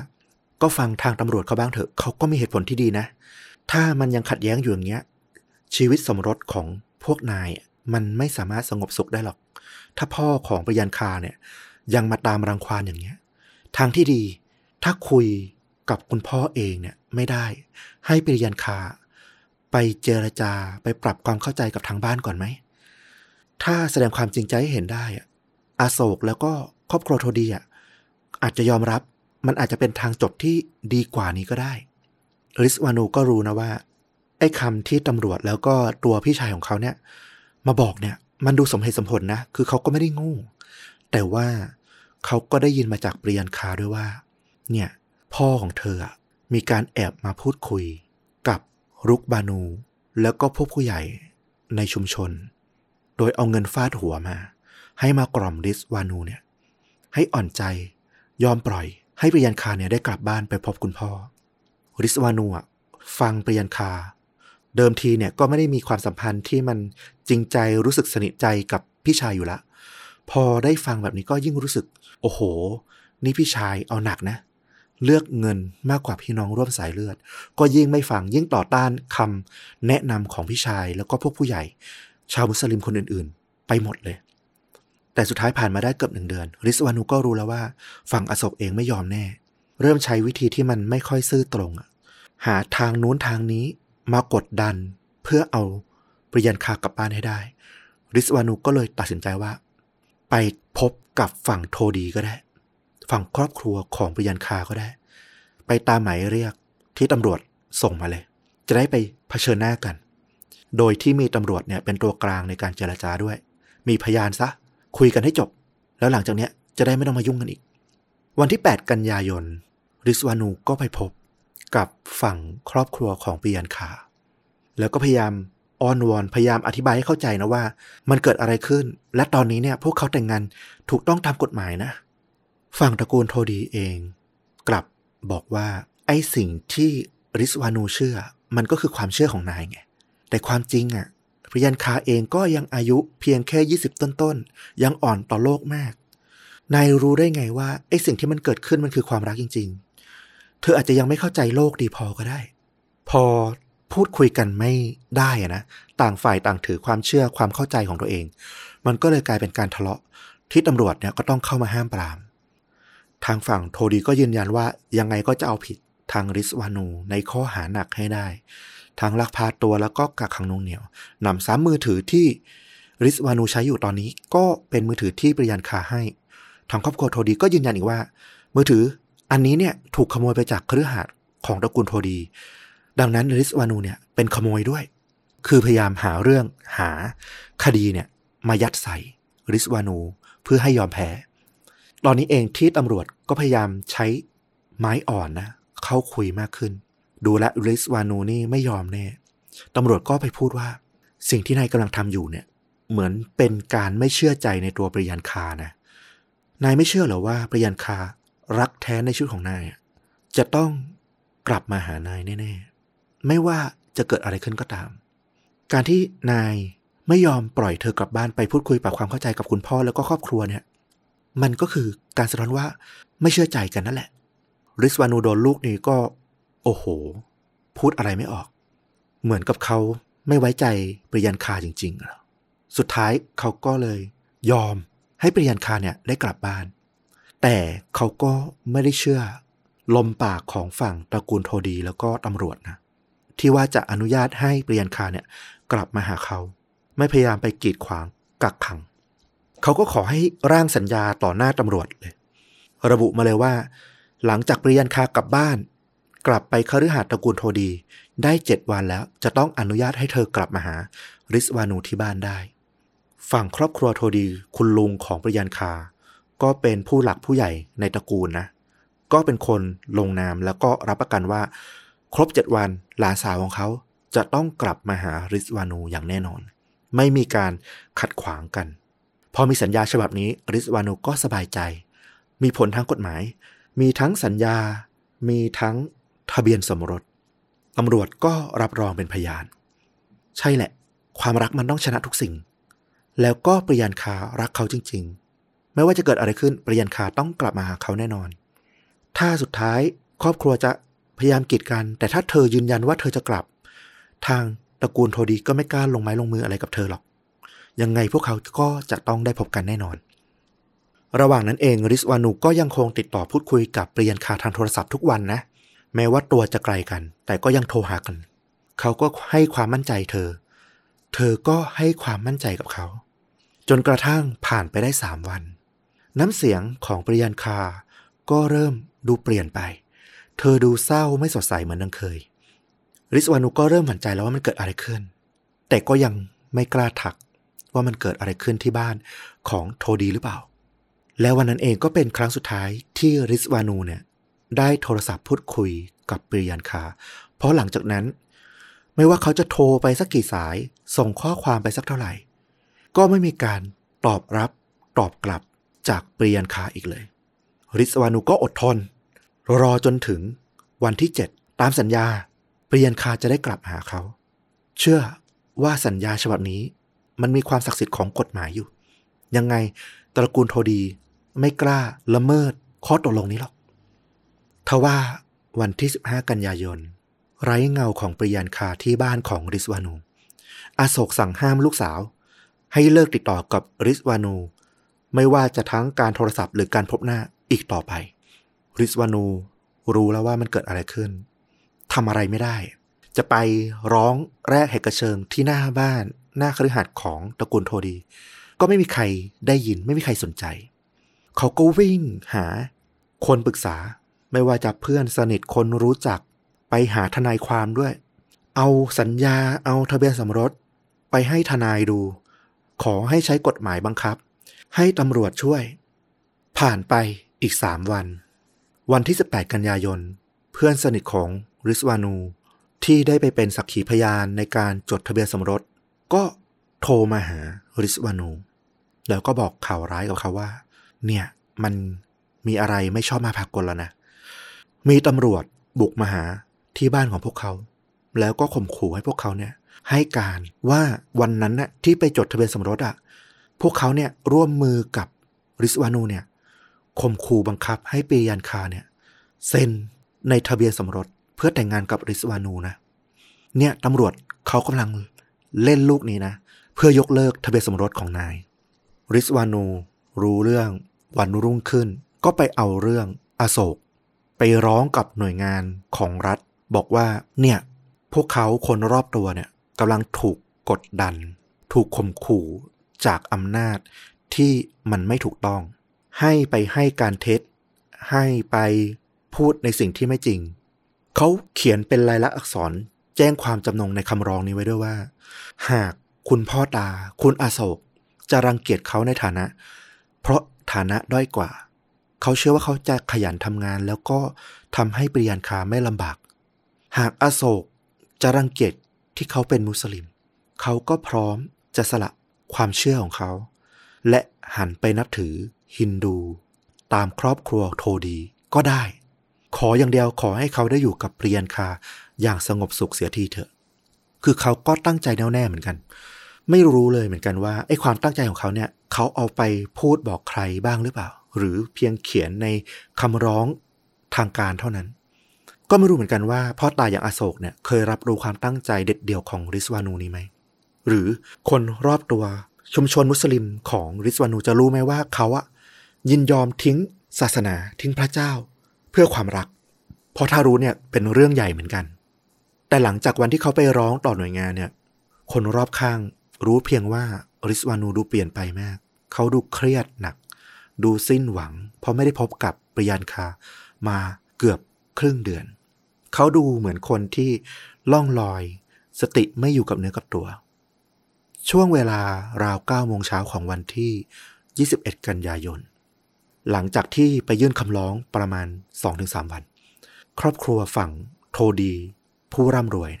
ก็ฟังทางตำรวจเขาบ้างเถอะเขาก็มีเหตุผลที่ดีนะ ถ้ามันยังขัดแย้งอยู่อย่างเงี้ย ชีวิตสมรสของพวกนายมันไม่สามารถสงบสุขได้หรอก ถ้าพ่อของปยันคาเนี่ย ยังมาตามรังควานอย่างเงี้ย ทางที่ดี ถ้าคุย กับคุณพ่อเองเนี่ยไม่ได้ ให้ปยันคาไปเจรจาไปปรับความเข้าใจกับทางบ้านก่อนไหม ถ้าแสดงความจริงใจให้เห็นได้อะอาโศกแล้วก็ครอบครัวโทดีอะอาจจะยอมรับมันอาจจะเป็นทางจบที่ดีกว่านี้ก็ได้ริสวานูก็รู้นะว่า ไอ้คำที่ตำรวจแล้วก็ตัวพี่ชายของเขาเนี่ย มาบอกเนี่ย มันดูสมเหตุสมผลนะ คือเขาก็ไม่ได้งูแต่ว่าเขาก็ได้ยินมาจากเปรียนคาด้วยว่า เนี่ย พ่อของเธอมีการแอบมาพูดคุยกับรุกบานู แล้วก็พวกผู้ใหญ่ในชุมชน โดยเอาเงินฟาดหัวมา ให้มากล่อมริสวานูเนี่ย ให้อ่อนใจยอมปล่อย ให้ปริยันคาเนี่ยได้กลับบ้านไปพบคุณพ่อริสวานูอะฟังปริยันคา เดิมทีเนี่ยก็ไม่ได้มีความสัมพันธ์ที่มันจริงใจรู้สึกสนิทใจกับพี่ชายอยู่ละ พอได้ฟังแบบนี้ก็ยิ่งรู้สึก โอ้โห นี่พี่ชายเอาหนักนะ เลือกเงินมากกว่าพี่น้องร่วมสายเลือด ก็ยิ่งไม่ฟังยิ่งต่อต้านคำแนะนำของพี่ชายแล้วก็พวกผู้ใหญ่ ชาวมุสลิมคนอื่นๆ ไปหมดเลย แต่สุดท้ายผ่านมาได้เกือบหนึ่งเดือน ริสวานุก็รู้แล้วว่าฝั่งอโศกเองไม่ยอมแน่ เริ่มใช้วิธีที่มันไม่ค่อยซื่อตรงหาทางนู้นทางนี้มากดดันเพื่อเอาปริยันคากลับบ้านให้ได้ ริสวานุก็เลยตัดสินใจว่า ไปพบกับฝั่งโทดีก็ได้ ฝั่งครอบครัวของปริยันคาก็ได้ ไปตามหมายเรียกที่ตำรวจส่งมาเลย จะได้ไปเผชิญหน้ากัน โดยที่มีตำรวจเนี่ยเป็นตัวกลางในการเจรจาด้วย มีพยานซะ คุยกันให้จบ แล้วหลังจากเนี้ยจะได้ไม่ต้องมายุ่งกันอีก วันที่ 8 กันยายน ริสวานูก็ไปพบกับฝั่งครอบครัวของปิยันคา แล้วก็พยายามอ้อนวอนพยายามอธิบายให้เข้าใจนะว่า มันเกิดอะไรขึ้น และตอนนี้เนี่ยพวกเขาแต่งงานถูกต้องตามกฎหมายนะ ฝั่งตระกูลโทดีเอง กลับบอกว่า ไอ้สิ่งที่ริสวานูเชื่อ มันก็คือความเชื่อของนายไง แต่ความจริงอะ่ะพยันคาเองก็ยังอายุเพียงแค่ 20 ต้นๆ ยังอ่อนต่อโลกมาก นายรู้ได้ไงว่าไอ้สิ่งที่มันเกิดขึ้นมันคือความรักจริง ๆ เธออาจจะยังไม่เข้าใจโลกดีพอก็ได้ พอพูดคุยกันไม่ได้อะนะ ต่างฝ่ายต่างถือความเชื่อความเข้าใจของตัวเอง มันก็เลยกลายเป็นการทะเลาะ ที่ตำรวจเนี่ยก็ต้องเข้ามาห้ามปราม ทางฝั่งโทดีก็ยืนยันว่ายังไงก็จะเอาผิดทางริสวานูในข้อหาหนักให้ได้ทางลักพาตัวแล้วก็กักขังนงเหนียวนำซ้ำมือถือที่ริสวานูใช้อยู่ตอนนี้ก็เป็นมือถือที่ปริยันคาให้ ทางครอบครัวโทดีก็ยืนยันอีกว่า มือถืออันนี้เนี่ยถูกขโมยไปจากเครือข่ายของตระกูลโทดี ดังนั้นริสวานูเนี่ยเป็นขโมยด้วย คือพยายามหาเรื่องหาคดีเนี่ยมายัดใส่ริสวานูเพื่อให้ยอมแพ้ ตอนนี้เองที่ตำรวจก็พยายามใช้ไม้อ่อนนะ เข้าคุยมากขึ้น ดูแลริสวานูนี่ไม่ยอมแน่ตำรวจก็ไปพูดว่า สิ่งที่นายกำลังทำอยู่เนี่ย เหมือนเป็นการไม่เชื่อใจในตัวปริยันคานะ นายไม่เชื่อหรอว่าปริยันคารักแท้ในชีวิตของนายจะต้องกลับมาหานายแน่ๆ ไม่ว่าจะเกิดอะไรขึ้นก็ตาม การที่นายไม่ยอมปล่อยเธอกลับบ้านไปพูดคุยปรับความเข้าใจกับคุณพ่อแล้วก็ครอบครัวเนี่ย มันก็คือการสะท้อนว่าไม่เชื่อใจกันนั่นแหละ ริสวานูโดนลูกนี้ก็ โอ้โห พูดอะไรไม่ออก เหมือนกับเขาไม่ไว้ใจปริยันคาจริงๆ สุดท้ายเขาก็เลยยอมให้ปริยันคาเนี่ยได้กลับบ้าน แต่เขาก็ไม่ได้เชื่อ ลมปากของฝั่งตระกูลโทดีแล้วก็ตำรวจนะ ที่ว่าจะอนุญาตให้ปริยันคาเนี่ยกลับมาหาเขา ไม่พยายามไปกีดขวางกักขัง เขาก็ขอให้ร่างสัญญาต่อหน้าตำรวจเลย ระบุมาเลยว่า หลังจากปริยันคากลับบ้าน กลับไปคฤหาสน์ตระกูลโทดี ได้เจ็ดวันแล้วจะต้องอนุญาตให้เธอกลับมาหาริสวานูที่บ้านได้ ฝั่งครอบครัวโทดี คุณลุงของปริยันคา ก็เป็นผู้หลักผู้ใหญ่ในตระกูลนะ ก็เป็นคนลงนามแล้วก็รับประกันว่า ครบเจ็ดวันหลานสาวของเขาจะต้องกลับมาหาริสวานูอย่างแน่นอน ไม่มีการขัดขวางกัน พอมีสัญญาฉบับนี้ริสวานูก็สบายใจ มีผลทางกฎหมาย มีทั้งสัญญา มีทั้งทะเบียนสมรสตำรวจก็รับรองเป็นพยาน ใช่แหละ ความรักมันต้องชนะทุกสิ่ง แล้วก็ปริยันคารักเขาจริง ๆ ไม่ว่าจะเกิดอะไรขึ้นปริยันคาต้องกลับมาหาเขาแน่นอน ถ้าสุดท้ายครอบครัวจะพยายามกีดกัน แต่ถ้าเธอยืนยันว่าเธอจะกลับ ทางตระกูลโทดีก็ไม่กล้าลงไม้ลงมืออะไรกับเธอหรอก ยังไงพวกเขาก็จะต้องได้พบกันแน่นอน ระหว่างนั้นเองริสวานูก็ยังคงติดต่อพูดคุยกับเปรียนคาทางโทรศัพท์ทุกวันนะ แม้ว่าตัวจะไกลกัน แต่ก็ยังโทรหากัน เขาก็ให้ความมั่นใจเธอ เธอก็ให้ความมั่นใจกับเขา จนกระทั่งผ่านไปได้สามวัน น้ำเสียงของปริยันคา ก็เริ่มดูเปลี่ยนไป เธอดูเศร้าไม่สดใสเหมือนดังเคยริสวานุก็เริ่มหวั่นใจแล้วว่ามันเกิดอะไรขึ้น แต่ก็ยังไม่กล้าทัก ว่ามันเกิดอะไรขึ้นที่บ้านของโทดีหรือเปล่า แล้ววันนั้นเองก็เป็นครั้งสุดท้ายที่ริสวานูเนี่ยได้โทรศัพท์พูดคุยกับปริยันคา เพราะหลังจากนั้น ไม่ว่าเขาจะโทรไปสักกี่สาย ส่งข้อความไปสักเท่าไหร่ ก็ไม่มีการตอบรับตอบกลับจากปริยันคาอีกเลย ริสวานุก็อดทน รอจนถึงวันที่ 7 ตามสัญญาปริยันคาจะได้กลับหาเขา เชื่อว่าสัญญาฉบับนี้ มันมีความศักดิ์สิทธิ์ของกฎหมายอยู่ ยังไงตระกูลโทดีไม่กล้าละเมิดข้อตกลงนี้หรอกทว่าวันที่ 15 กันยายน ไร้เงาของปริยันคาที่บ้านของริสวานู อาโศกสั่งห้ามลูกสาว ให้เลิกติดต่อกับริสวานู ไม่ว่าจะทั้งการโทรศัพท์หรือการพบหน้าอีกต่อไป ริสวานูรู้แล้วว่ามันเกิดอะไรขึ้นทำอะไรไม่ได้ จะไปร้องแรกเหกระเชิงที่หน้าบ้าน หน้าคฤหาสน์ของตระกูลโทดี ก็ไม่มีใครได้ยินไม่มีใครสนใจ เขาก็วิ่งหาคนปรึกษาไม่ว่าจะเพื่อนสนิทคนรู้จักไปหาทนายความด้วย เอาสัญญาเอาทะเบียนสมรส ไปให้ทนายดู ขอให้ใช้กฎหมายบังคับ ให้ตำรวจช่วย ผ่านไปอีกสามวัน วันที่ 18 กันยายน เพื่อนสนิทของริสวานูที่ได้ไปเป็นสักขีพยานในการจดทะเบียนสมรส ก็โทรมาหาริสวานู แล้วก็บอกข่าวร้ายกับเขาว่า เนี่ยมันมีอะไรไม่ชอบมาพากลแล้วนะ มีตำรวจบุกมาหาที่บ้านของพวกเขา แล้วก็ข่มขู่ให้พวกเขาเนี่ย ให้การว่าวันนั้นน่ะที่ไปจดทะเบียนสมรสอะพวกเขาเนี่ยร่วมมือกับริสวานูเนี่ยข่มขู่บังคับให้ปียันคาเนี่ยเซ็นในทะเบียนสมรสเพื่อแต่งงานกับริสวานูนะ เนี่ยตำรวจเขากำลัง เล่นลูกนี้นะ เพื่อยกเลิกทะเบียนสมรสของนาย ริสวานู รู้เรื่องวันรุ่งขึ้น ก็ไปเอาเรื่องอโศก ไปร้องกับหน่วยงานของรัฐ บอกว่าเนี่ย พวกเขาคนรอบตัวเนี่ยกำลังถูกกดดัน ถูกข่มขู่จากอำนาจที่มันไม่ถูกต้อง ให้ไปให้การเท็จ ให้ไปพูดในสิ่งที่ไม่จริง เขาเขียนเป็นลายลักษณ์อักษร แจ้งความจำนงในคำร้องนี้ไว้ด้วยว่า หากคุณพ่อตา คุณอาโศก จะรังเกียจเขาในฐานะ เพราะฐานะด้อยกว่า เขาเชื่อว่าเขาจะขยันทำงาน แล้วก็ทำให้ปริยันคาไม่ลำบาก หากอาโศกจะรังเกียจที่เขาเป็นมุสลิม เขาก็พร้อมจะสละความเชื่อของเขา และหันไปนับถือฮินดู ตามครอบครัวโทดีก็ได้ ขออย่างเดียวขอให้เขาได้อยู่กับปริยันคา อย่างสงบสุขเสียทีเถอะ คือเขาก็ตั้งใจแน่วแน่เหมือนกัน ไม่รู้เลยเหมือนกันว่าไอ้ความตั้งใจของเขาเนี่ย เขาเอาไปพูดบอกใครบ้างหรือเปล่า หรือเพียงเขียนในคำร้องทางการเท่านั้น ก็ไม่รู้เหมือนกันว่าพ่อตาอย่างอโศกเนี่ยเคยรับรู้ความตั้งใจเด็ดเดี่ยวของริสวานูนี้ไหม หรือคนรอบตัวชุมชนมุสลิมของริสวานูจะรู้ไหมว่าเขาอะยินยอมทิ้งศาสนาทิ้งพระเจ้า เพื่อความรัก เพราะถ้ารู้เนี่ยเป็นเรื่องใหญ่เหมือนกัน แต่หลังจากวันที่เขาไปร้องต่อหน่วยงานเนี่ย คนรอบข้างรู้เพียงว่าริสวานูดูเปลี่ยนไปมาก เขาดูเครียดหนัก ดูสิ้นหวัง เพราะไม่ได้พบกับปริยันคามาเกือบครึ่งเดือน เขาดูเหมือนคนที่ล่องลอย สติไม่อยู่กับเนื้อกับตัว ช่วงเวลาราว9โมงเช้าของวันที่ 21 กันยายน หลังจากที่ไปยื่นคำร้องประมาณ 2-3 วัน ครอบครัวฝั่งโทดี ผู้ร่ำรวย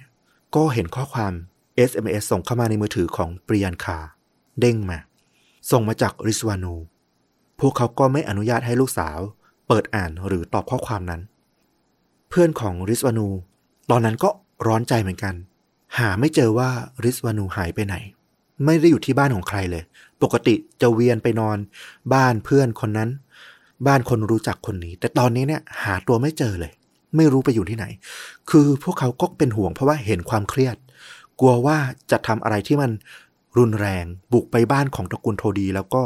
ก็เห็นข้อความ SMS ส่งเข้ามาในมือถือของปริยันคา เด้งมา ส่งมาจากริสวานู พวกเขาก็ไม่อนุญาตให้ลูกสาว เปิดอ่านหรือตอบข้อความนั้น เพื่อนของริสวานู ตอนนั้นก็ร้อนใจเหมือนกัน หาไม่เจอว่าริสวานูหายไปไหน ไม่ได้อยู่ที่บ้านของใครเลย ปกติจะเวียนไปนอน บ้านเพื่อนคนนั้น บ้านคนรู้จักคนนี้ แต่ตอนนี้เนี่ยหาตัวไม่เจอเลย ไม่รู้ไปอยู่ที่ไหน คือพวกเขาก็เป็นห่วงเพราะว่าเห็นความเครียด กลัวว่าจะทำอะไรที่มันรุนแรงบุกไปบ้านของตระกูลโทดี แล้วก็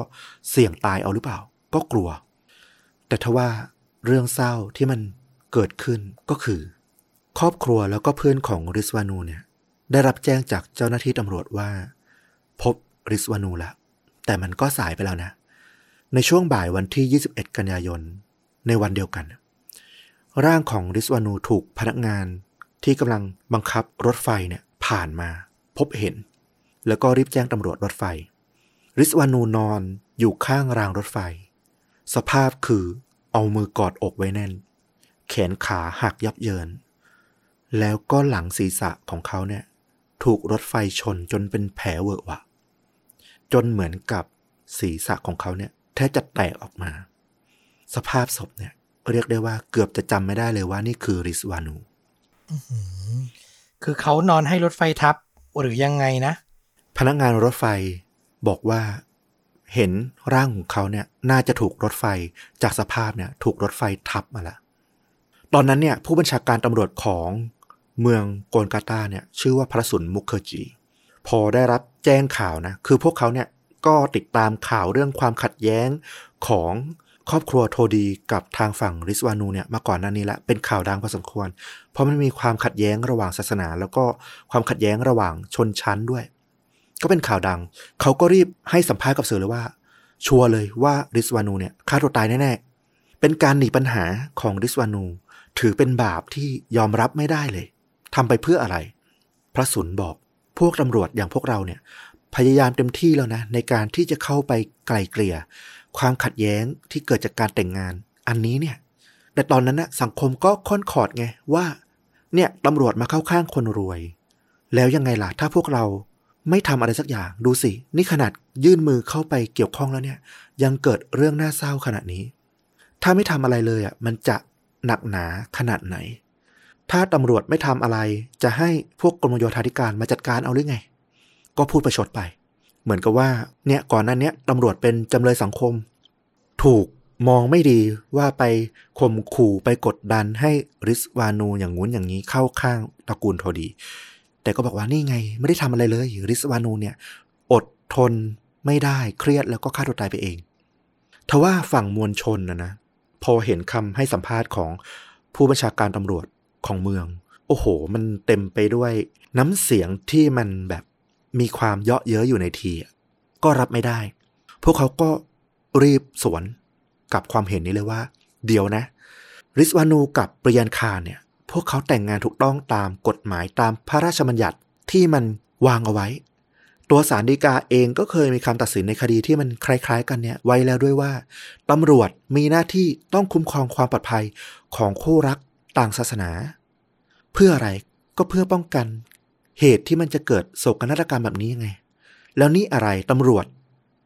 เสี่ยงตายเอาหรือเปล่า ก็กลัว แต่ทว่าเรื่องเศร้าที่มันเกิดขึ้นก็คือ ครอบครัวแล้วก็เพื่อนของริสวานูเนี่ย ได้รับแจ้งจากเจ้าหน้าที่ตำรวจว่า พบริสวานูแล้วแต่มันก็สายไปแล้วนะ ในช่วงบ่ายวันที่ 21 กันยายน ในวันเดียวกัน ร่างของริสวานูถูกพนักงานที่กำลังบังคับรถไฟเนี่ยผ่านมาพบเห็น แล้วก็รีบแจ้งตำรวจรถไฟ ริสวานูนอนอยู่ข้างรางรถไฟ สภาพคือเอามือกอดอกไว้แน่น แขนขาหักยับเยิน แล้วก็หลังศีรษะของเขาเนี่ย ถูกรถไฟชนจนเป็นแผลเวอะหวะ จนเหมือนกับศีรษะของเขาเนี่ยแทบจะแตกออกมา สภาพศพเนี่ย เรียกได้ว่าเกือบจะจำไม่ได้เลยว่านี่คือริสวานูคือเขานอนให้รถไฟทับ หรือยังไงนะ พนักงานรถไฟบอกว่าเห็นร่างของเขาเนี่ย น่าจะถูกรถไฟจากสภาพเนี่ย ถูกรถไฟทับมาแล้วตอนนั้นเนี่ย ผู้บัญชาการตำรวจของเมืองโกลกาตาเนี่ย ชื่อว่าพระสุนมุขเคอร์จี พอได้รับแจ้งข่าวนะ คือพวกเขาเนี่ยก็ติดตามข่าวเรื่องความขัดแย้งของ ครอบครัวโทดีกับทางฝั่งริสวานูเนี่ยมาก่อนหน้านี้ละเป็นข่าวดังพอสมควร เพราะมันมีความขัดแย้งระหว่างศาสนา แล้วก็ความขัดแย้งระหว่างชนชั้นด้วย ก็เป็นข่าวดัง เขาก็รีบให้สัมภาษณ์กับสื่อเลยว่า ชัวร์เลยว่าริสวานูเนี่ยฆ่าตัวตายแน่ๆเป็นการหนีปัญหาของริสวานู ถือเป็นบาปที่ยอมรับไม่ได้เลยทำไปเพื่ออะไร พระสุนบอกพวกตำรวจอย่างพวกเราเนี่ยพยายามเต็มที่แล้วนะในการที่จะเข้าไปไกลเกลี่ย ความขัดแย้งที่เกิดจากการแต่งงาน อันนี้เนี่ย แต่ตอนนั้นนะสังคมก็ค่อนขอดไงว่า เนี่ยตำรวจมาเข้าข้างคนรวย แล้วยังไงล่ะ ถ้าพวกเราไม่ทำอะไรสักอย่างดูสิ นี่ขนาดยื่นมือเข้าไปเกี่ยวข้องแล้วเนี่ย ยังเกิดเรื่องน่าเศร้าขนาดนี้ ถ้าไม่ทำอะไรเลยอะมันจะหนักหนาขนาดไหน ถ้าตำรวจไม่ทำอะไร จะให้พวกกรมโยธาธิการมาจัดการเอาหรือไง ก็พูดประชดไป เหมือนกับว่าเนี่ยก่อนหน้านี้ตำรวจเป็นจำเลยสังคม ถูกมองไม่ดีว่าไปข่มขู่ไปกดดันให้ริสวานูอย่างงู้นอย่างนี้เข้าข้างตระกูลโทดี แต่ก็บอกว่านี่ไง ไม่ได้ทำอะไรเลย ริสวานูเนี่ย อดทนไม่ได้เครียดแล้วก็ฆ่าตัวตายไปเองทว่าฝั่งมวลชนนะนะพอเห็นคำให้สัมภาษณ์ของผู้บัญชาการตำรวจของเมือง โอ้โห มันเต็มไปด้วยน้ำเสียงที่มันแบบ มีความเยาะเย้ยอยู่ในที ก็รับไม่ได้ พวกเขาก็รีบสวนกับความเห็นนี้เลยว่า เดี๋ยวนะ ริสวานูกับปริยันคารเนี่ย พวกเขาแต่งงานถูกต้องตามกฎหมายตามพระราชบัญญัติที่มันวางเอาไว้ ตัวสารดีกาเองก็เคยมีคำตัดสินในคดีที่มันคล้าย ๆ กันเนี่ยไว้แล้วด้วยว่าตำรวจมีหน้าที่ต้องคุ้มครองความปลอดภัยของคู่รักต่างศาสนา เพื่ออะไรก็เพื่อป้องกัน เหตุที่มันจะเกิดโศกนาฏกรรมแบบนี้ยังไง แล้วนี่อะไรตำรวจ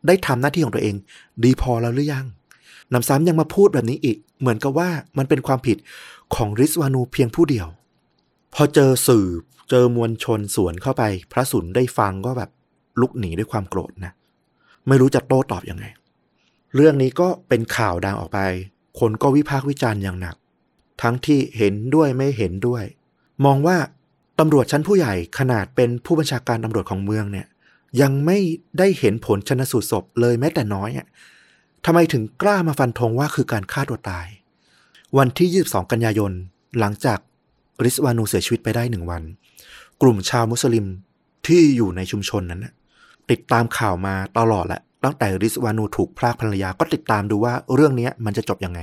ได้ทำหน้าที่ของตัวเอง ดีพอแล้วหรือยังนำซ้ำยังมาพูดแบบนี้อีก เหมือนกับว่ามันเป็นความผิดของริสวานูเพียงผู้เดียว พอเจอสื่อเจอมวลชนสวนเข้าไป พระสุนได้ฟังก็แบบลุกหนีด้วยความโกรธนะ ไม่รู้จะโต้ตอบอยังไง เรื่องนี้ก็เป็นข่าวดังออกไป คนก็วิพากษ์วิจารณ์อย่างหนัก ทั้งที่เห็นด้วยไม่เห็นด้วย มองว่า ตำรวจชั้นผู้ใหญ่ขนาดเป็นผู้บัญชาการตำรวจของเมืองเนี่ย ยังไม่ได้เห็นผลชนสูตรศพเลยแม้แต่น้อยอะทำไมถึงกล้ามาฟันธงว่าคือการฆ่าตัวตาย วันที่ 22 กันยายน หลังจากริสวานูเสียชีวิตไปได้หนึ่งวัน กลุ่มชาวมุสลิมที่อยู่ในชุมชนนั้นติดตามข่าวมาตลอดแหละตั้งแต่ริสวานูถูกพรากภรรยาก็ติดตามดูว่าเรื่องนี้มันจะจบยังไง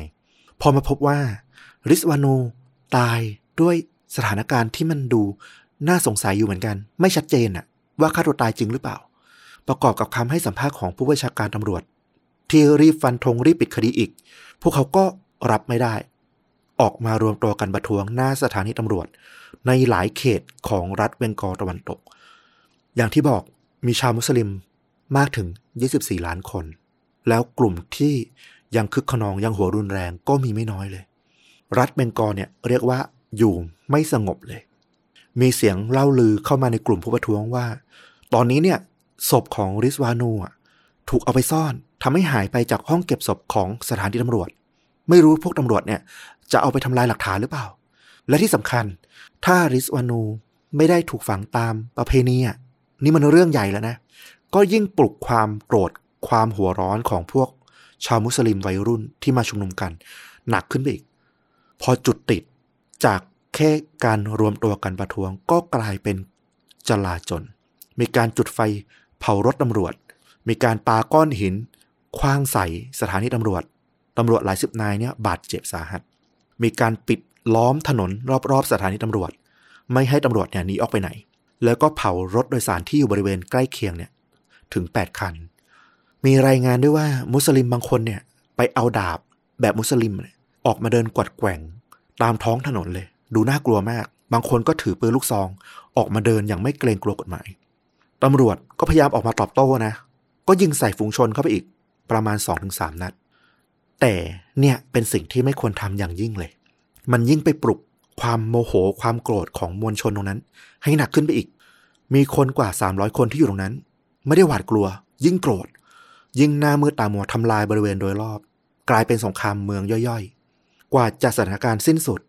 พอมาพบว่าริสวานูตายด้วย สถานการณ์ที่มันดูน่าสงสัยอยู่เหมือนกัน ไม่ชัดเจนอะว่าฆ่าตัวตายจริงหรือเปล่า ประกอบกับคำให้สัมภาษณ์ของผู้บัญชาการตำรวจ ที่รีบฟันธงรีบปิดคดีอีก พวกเขาก็รับไม่ได้ ออกมารวมตัวกันประท้วงหน้าสถานีตำรวจ ในหลายเขตของรัฐเบงกอลตะวันตก อย่างที่บอกมีชาวมุสลิมมากถึง 24 ล้านคน แล้วกลุ่มที่ยังคึกขนองยังหัวรุนแรงก็มีไม่น้อยเลย รัฐเบงกอลเนี่ยเรียกว่าอยู่ ไม่สงบเลย มีเสียงเล่าลือเข้ามาในกลุ่มผู้ประท้วงว่า ตอนนี้เนี่ยศพของริสวานูอะถูกเอาไปซ่อนทำให้หายไปจากห้องเก็บศพของสถานีตำรวจ ไม่รู้พวกตำรวจเนี่ย จะเอาไปทำลายหลักฐานหรือเปล่า และที่สำคัญ ถ้าริสวานูไม่ได้ถูกฝังตามประเพณีนี่มันเรื่องใหญ่แล้วนะ ก็ยิ่งปลุกความโกรธความหัวร้อนของพวกชาวมุสลิมวัยรุ่นที่มาชุมนุมกัน หนักขึ้นไปอีก พอจุดติดจาก แค่การรวมตัวกันประท้วงก็กลายเป็นจลาจล มีการจุดไฟเผารถตำรวจ มีการปาก้อนหินคว้างใส่สถานีตำรวจ ตำรวจหลายสิบนายเนี่ยบาดเจ็บสาหัส มีการปิดล้อมถนนรอบๆสถานีตำรวจ ไม่ให้ตำรวจเนี่ยหนีออกไปไหน แล้วก็เผารถโดยสารที่อยู่บริเวณใกล้เคียงเนี่ยถึง 8 คัน มีรายงานด้วยว่ามุสลิมบางคนเนี่ยไปเอาดาบแบบมุสลิมออกมาเดินกวัดแกว่งตามท้องถนนเลย ดูน่ากลัวมาก บางคนก็ถือปืนลูกซอง ออกมาเดินอย่างไม่เกรงกลัวกฎหมายตำรวจก็พยายามออกมาตอบโต้นะ ก็ยิงใส่ฝูงชนเข้าไปอีกประมาณ 2-3 นัด แต่เนี่ยเป็นสิ่งที่ไม่ควรทำอย่างยิ่งเลย มันยิ่งไปปลุกความโมโหความโกรธของมวลชนตรงนั้น ให้หนักขึ้นไปอีก มีคนกว่า 300 คนที่อยู่ตรงนั้น ไม่ได้หวาดกลัว ยิ่งโกรธ ยิ่งหน้ามืดตามัวทำลายบริเวณโดยรอบ กลายเป็นสงครามเมืองย่อยๆ กว่าจะสถานการณ์สิ้นสุด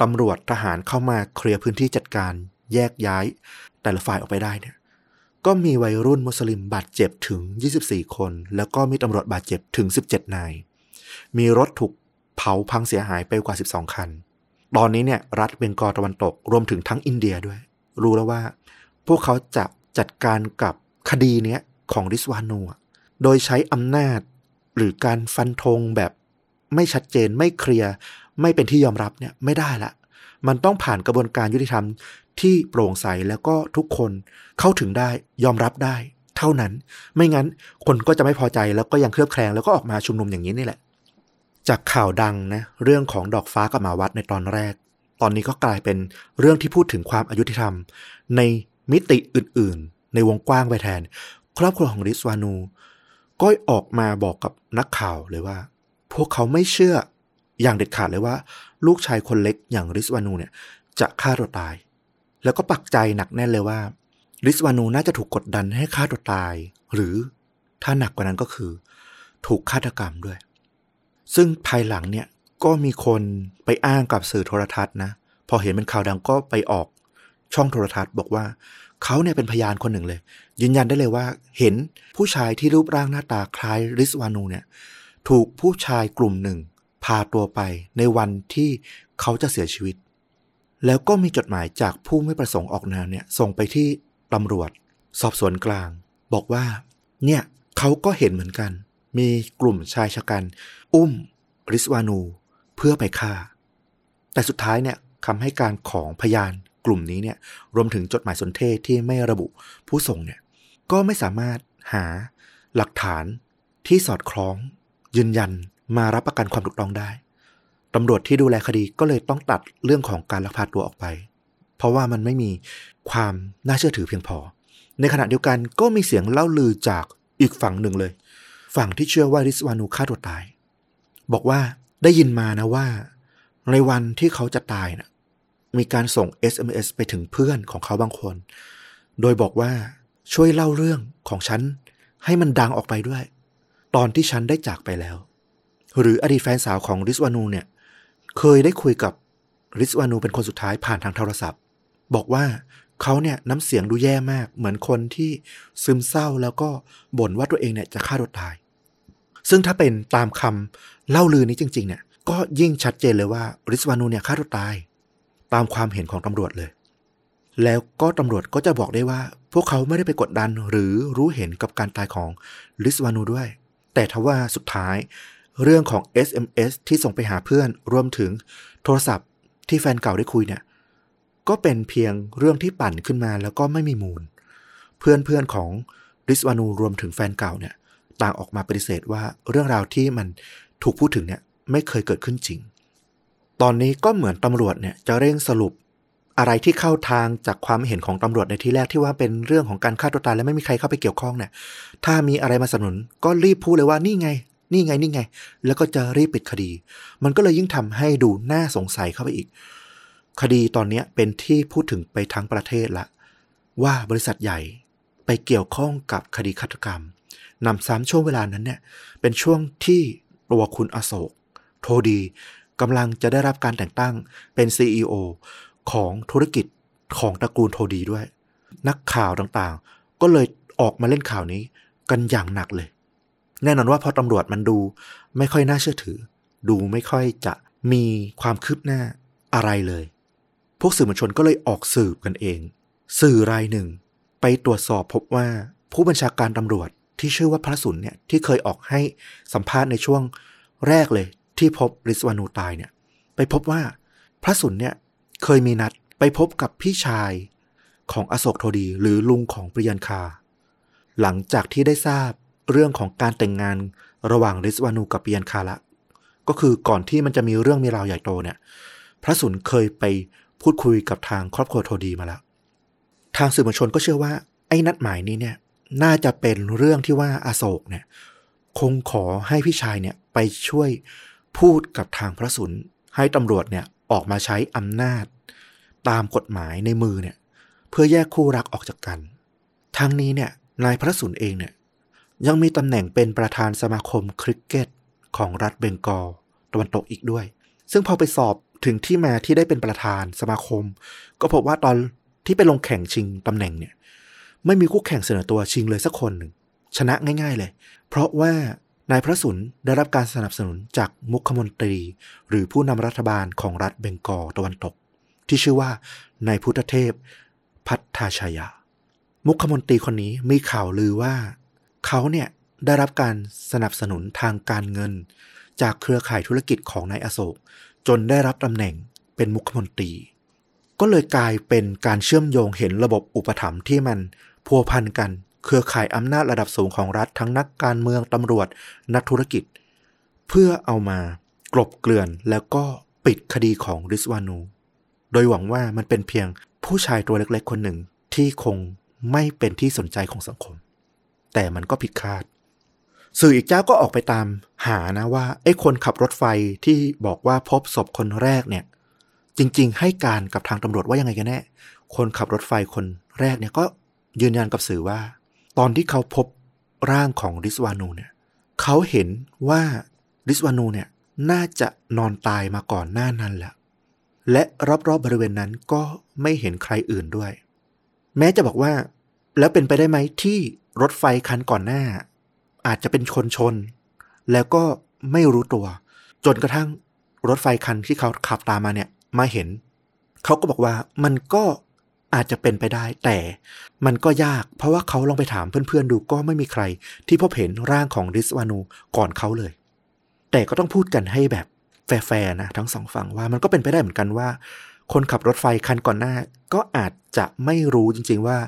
ตำรวจทหารเข้ามาเคลียร์พื้นที่จัดการแยกย้าย แต่ละฝ่ายออกไปได้เนี่ย ก็มีวัยรุ่นมุสลิมบาดเจ็บถึง 24 คน แล้วก็มีตำรวจบาดเจ็บถึง 17 นาย มีรถถูกเผาพังเสียหายไปกว่า 12 คัน ตอนนี้เนี่ยรัฐเบงกอลตะวันตกรวมถึงทั้งอินเดียด้วย รู้แล้วว่า พวกเขาจะจัดการกับคดีเนี้ยของริสวานูอะโดยใช้อำนาจหรือการฟันธงแบบไม่ชัดเจนไม่เคลียร์ ไม่เป็นที่ยอมรับเนี่ยไม่ได้ละ มันต้องผ่านกระบวนการยุติธรรมที่โปร่งใสแล้วก็ทุกคนเข้าถึงได้ยอมรับได้ เท่านั้น ไม่งั้นคนก็จะไม่พอใจแล้วก็ยังเคลือบแคลงแล้วก็ออกมาชุมนุมอย่างนี้นี่แหละ จากข่าวดังนะเรื่องของดอกฟ้ากับหมาวัดในตอนแรก ตอนนี้ก็กลายเป็นเรื่องที่พูดถึงความอายุติธรรม ในมิติอื่น ๆ ในวงกว้างไปแทน ครอบครัวของริสวานู ก็ออกมาบอกกับนักข่าวเลยว่า พวกเขาไม่เชื่อ อย่างเด็ดขาดเลยว่า ลูกชายคนเล็กอย่างริสวานูเนี่ย จะฆ่าตัวตาย แล้วก็ปักใจหนักแน่นเลยว่า ริสวานูน่าจะถูกกดดันให้ฆ่าตัวตาย หรือถ้าหนักกว่านั้นก็คือ ถูกฆาตกรรมด้วย ซึ่งภายหลังเนี่ยก็มีคนไปอ้างกับสื่อโทรทัศน์นะ พอเห็นเป็นข่าวดังก็ไปออกช่องโทรทัศน์บอกว่าเขาเนี่ยเป็นพยานคนหนึ่งเลย ยืนยันได้เลยว่า เห็นผู้ชายที่รูปร่างหน้าตาคล้ายริสวานูเนี่ย ถูกผู้ชายกลุ่มหนึ่ง พาตัวไปในวันที่เขาจะเสียชีวิต แล้วก็มีจดหมายจากผู้ไม่ประสงค์ออกนามเนี่ยส่งไปที่ตำรวจ สอบสวนกลาง บอกว่า เนี่ยเขาก็เห็นเหมือนกัน มีกลุ่มชายชะกัน อุ้มริสวานู เพื่อไปฆ่า แต่สุดท้ายเนี่ยคำให้การของพยานกลุ่มนี้เนี่ยรวมถึงจดหมายสนเทศที่ไม่ระบุผู้ส่งเนี่ยก็ไม่สามารถหาหลักฐานที่สอดคล้องยืนยัน มารับประกันความถูกต้องได้ตำรวจที่ดูแลคดีก็เลยต้องตัดเรื่องของการลักพาตัวออกไป เพราะว่ามันไม่มีความน่าเชื่อถือเพียงพอ ในขณะเดียวกันก็มีเสียงเล่าลือจากอีกฝั่งหนึ่งเลย ฝั่งที่เชื่อว่าริสวานูฆ่าตัวตาย บอกว่าได้ยินมานะว่า ในวันที่เขาจะตายนะมีการส่ง SMS ไปถึงเพื่อนของเขาบางคน โดยบอกว่าช่วยเล่าเรื่องของฉันให้มันดังออกไปด้วย ตอนที่ฉันได้จากไปแล้ว หรืออดีตแฟนสาวของริสวานูเนี่ย เคยได้คุยกับริสวานูเป็นคนสุดท้ายผ่านทางโทรศัพท์ บอกว่าเขาเนี่ยน้ำเสียงดูแย่มาก เหมือนคนที่ซึมเศร้าแล้วก็บ่นว่าตัวเองเนี่ยจะฆ่าตัวตาย ซึ่งถ้าเป็นตามคำเล่าลือนี้จริง ๆ เนี่ย ก็ยิ่งชัดเจนเลยว่าริสวานูเนี่ยฆ่าตัวตาย ตามความเห็นของตำรวจเลย แล้วก็ตำรวจก็จะบอกได้ว่า พวกเขาไม่ได้ไปกดดันหรือรู้เห็นกับการตายของลิสวานูด้วย แต่ทว่าสุดท้าย เรื่องของ SMS ที่ส่งไปหาเพื่อนรวมถึงโทรศัพท์ที่แฟนเก่าได้คุยเนี่ย ก็เป็นเพียงเรื่องที่ปั่นขึ้นมาแล้วก็ไม่มีมูล เพื่อนเพื่อนของริสวานูรวมถึงแฟนเก่าเนี่ย ต่างออกมาปฏิเสธว่าเรื่องราวที่มันถูกพูดถึงเนี่ยไม่เคยเกิดขึ้นจริง ตอนนี้ก็เหมือนตำรวจเนี่ยจะเร่งสรุปอะไรที่เข้าทางจากความเห็นของตำรวจในที่แรกที่ว่าเป็นเรื่องของการฆ่าตัวตายและไม่มีใครเข้าไปเกี่ยวข้องเนี่ย ถ้ามีอะไรมาสนับสนุนก็รีบพูดเลยว่านี่ไง นี่ไงนี่ไง แล้วก็จะรีบปิดคดี มันก็เลยยิ่งทำให้ดูน่าสงสัยเข้าไปอีก คดีตอนนี้เป็นที่พูดถึงไปทั้งประเทศละ ว่าบริษัทใหญ่ไปเกี่ยวข้องกับคดีฆาตกรรมนำซ้ำช่วงเวลานั้นเนี่ย เป็นช่วงที่ตัวคุณอโศก โทดีกำลังจะได้รับการแต่งตั้งเป็น CEO ของธุรกิจของตระกูลโทดีด้วย นักข่าวต่างๆ ก็เลยออกมาเล่นข่าวนี้กันอย่างหนักเลย แน่นอนว่าพอตำรวจมันดูไม่ค่อยน่าเชื่อถือ ดูไม่ค่อยจะมีความคืบหน้าอะไรเลย พวกสื่อมวลชนก็เลยออกสืบกันเอง สื่อรายหนึ่ง ไปตรวจสอบพบว่าผู้บัญชาการตำรวจที่ชื่อว่าพระสุนเนี่ยที่เคยออกให้สัมภาษณ์ในช่วงแรกเลย ที่พบริสวานูตายเนี่ย ไปพบว่าพระสุนเนี่ยเคยมีนัดไปพบกับพี่ชายของอโศกโทดีหรือลุงของปริยันคา หลังจากที่ได้ทราบ เรื่องของการแต่งงานระหว่างริสวานูกับเปริยันคาละก็คือก่อนที่มันจะมีเรื่องมีราวใหญ่โตเนี่ย พระสุนเคยไปพูดคุยกับทางครอบครัวโทดีมาแล้ว ทางสื่อมวลชนก็เชื่อว่า ไอ้นัดหมายนี้เนี่ย น่าจะเป็นเรื่องที่ว่าอาโศกเนี่ย คงขอให้พี่ชายเนี่ยไปช่วยพูดกับทางพระสุนให้ตำรวจเนี่ยออกมาใช้อำนาจ ตามกฎหมายในมือเนี่ย เพื่อแยกคู่รักออกจากกัน ทั้งนี้เนี่ยนายพระสุนเองเนี่ย ยังมีตำแหน่งเป็นประธานสมาคมคริกเก็ต ของรัฐเบงกอลตะวันตกอีกด้วย ซึ่งพอไปสอบถึงที่มาที่ได้เป็นประธานสมาคม ก็พบว่าตอนที่ไปลงแข่งชิงตำแหน่งเนี่ย ไม่มีคู่แข่งเสนอตัวชิงเลยสักคนหนึ่งชนะง่าย ๆเลย เพราะว่านายพระสุนได้รับการสนับสนุนจากมุขมนตรี หรือผู้นำรัฐบาลของรัฐเบงกอลตะวันตก ที่ชื่อว่านายพุทธเทพ พัฒชายา มุขมนตรีคนนี้มีข่าวลือว่า เขาเนี่ยได้รับการสนับสนุนทางการเงิน จากเครือข่ายธุรกิจของนายอโศก จนได้รับตำแหน่งเป็นมุขมนตรี ก็เลยกลายเป็นการเชื่อมโยงเห็นระบบอุปถัมภ์ที่มันพัวพันกัน เครือข่ายอำนาจระดับสูงของรัฐทั้งนักการเมืองตำรวจ นักธุรกิจ เพื่อเอามากลบเกลื่อนแล้วก็ปิดคดีของริสวานู โดยหวังว่ามันเป็นเพียงผู้ชายตัวเล็กๆ คนหนึ่งที่คงไม่เป็นที่สนใจของสังคม แต่มันก็ผิดคาด สื่ออีกเจ้าก็ออกไปตามหานะว่าไอ้คนขับรถไฟที่บอกว่าพบศพคนแรกเนี่ย จริง ๆ ให้การกับทางตำรวจว่ายังไงกันแน่ คนขับรถไฟคนแรกเนี่ยก็ยืนยันกับสื่อว่า ตอนที่เขาพบร่างของริสวานูเนี่ยเขาเห็นว่าริสวานูเนี่ยน่าจะนอนตายมาก่อนหน้านั้นแหละและรอบๆบบริเวณนั้นก็ไม่เห็นใครอื่นด้วย แม้จะบอกว่า แล้วเป็นไปได้ไหมที่รถไฟคันก่อนหน้า อาจจะเป็นคนชน แล้วก็ไม่รู้ตัว จนกระทั่งรถไฟคันที่เขาขับตามมาเนี่ยมาเห็น เขาก็บอกว่ามันก็อาจจะเป็นไปได้ แต่มันก็ยาก เพราะว่าเขาลองไปถามเพื่อนๆดูก็ไม่มีใคร ที่พบเห็นร่างของริสวานูก่อนเขาเลย แต่ก็ต้องพูดกันให้แบบแฟร์ๆนะทั้งสองฝั่งว่ามันก็เป็นไปได้เหมือนกันว่า คนขับรถไฟคันก่อนหน้า ก็อาจจะไม่รู้จริง ๆ ว่า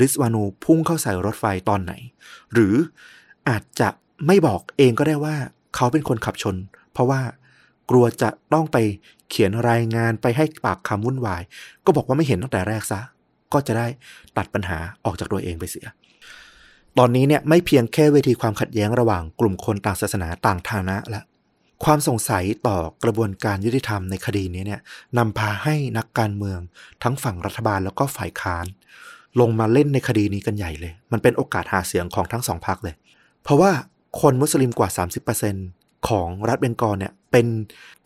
ริสวานูพุ่งเข้าใส่รถไฟตอนไหน หรืออาจจะไม่บอกเองก็ได้ว่าเขาเป็นคนขับชน เพราะว่ากลัวจะต้องไปเขียนรายงานไปให้ปากคำวุ่นวาย ก็บอกว่าไม่เห็นตั้งแต่แรกซะ ก็จะได้ตัดปัญหาออกจากตัวเองไปเสีย ตอนนี้เนี่ยไม่เพียงแค่เวทีความขัดแย้งระหว่างกลุ่มคนต่างศาสนาต่างฐานะละ ความสงสัยต่อกระบวนการยุติธรรมในคดีนี้เนี่ยนำพาให้นักการเมือง ทั้งฝั่งรัฐบาลแล้วก็ฝ่ายค้าน ลงมาเล่นในคดีนี้กันใหญ่เลย มันเป็นโอกาสหาเสียงของทั้งสองพรรคเลย เพราะว่าคนมุสลิมกว่า 30%ของรัฐเบงกอลเนี่ยเป็น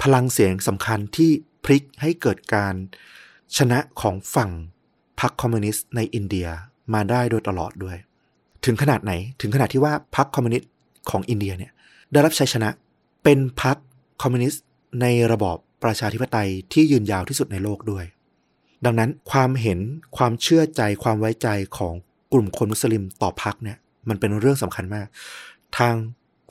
พลังเสียงสำคัญที่พลิกให้เกิดการชนะของฝั่งพรรคคอมมิวนิสต์ในอินเดียมาได้โดยตลอดด้วย ถึงขนาดไหนถึงขนาดที่ว่าพรรคคอมมิวนิสต์ของอินเดียเนี่ยได้รับชัยชนะ เป็นพรรคคอมมิวนิสต์ในระบอบประชาธิปไตยที่ยืนยาวที่สุดในโลกด้วย ดังนั้นความเห็นความเชื่อใจความไว้ใจของกลุ่มคนมุสลิมต่อพรรคเนี่ย มันเป็นเรื่องสำคัญมาก ทาง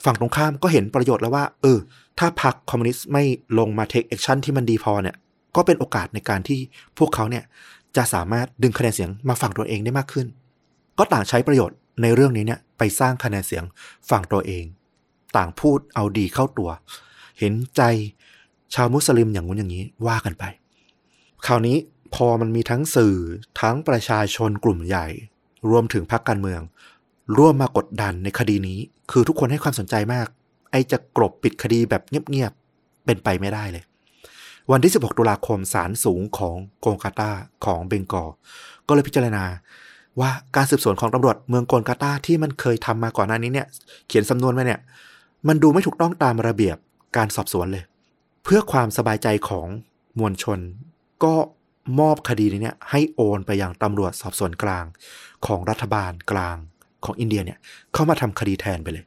ฝั่งตรงข้ามก็เห็นประโยชน์แล้วว่า เออ ถ้าพรรคคอมมิวนิสต์ไม่ลงมา take action ที่มันดีพอเนี่ย ก็เป็นโอกาสในการที่พวกเขาเนี่ยจะสามารถดึงคะแนนเสียงมาฝั่งตัวเองได้มากขึ้น ก็ต่างใช้ประโยชน์ในเรื่องนี้เนี่ยไปสร้างคะแนนเสียงฝั่งตัวเอง ต่างพูดเอาดีเข้าตัว เห็นใจชาวมุสลิมอย่างงู้นอย่างนี้ว่ากันไป คราวนี้พอมันมีทั้งสื่อทั้งประชาชนกลุ่มใหญ่ รวมถึงพรรคการเมือง ร่วมมากดดันในคดีนี้ คือทุกคนให้ความสนใจมาก ไอจะกรบปิดคดีแบบเงียบๆเป็นไปไม่ได้เลย วันที่ 16 ตุลาคมศาลสูงของโกลกาตาของเบงกอลก็เลยพิจารณาว่าการสืบสวนของตำรวจเมืองโกลกาตาที่มันเคยทำมาก่อนหน้านี้เนี่ย เขียนสำนวนมาเนี่ย มันดูไม่ถูกต้องตามระเบียบการสอบสวนเลย เพื่อความสบายใจของมวลชน ก็มอบคดีนี้ให้โอนไปยังตำรวจสอบสวนกลาง ของรัฐบาลกลางของอินเดียเนี่ยเข้ามาทำคดีแทนไปเลย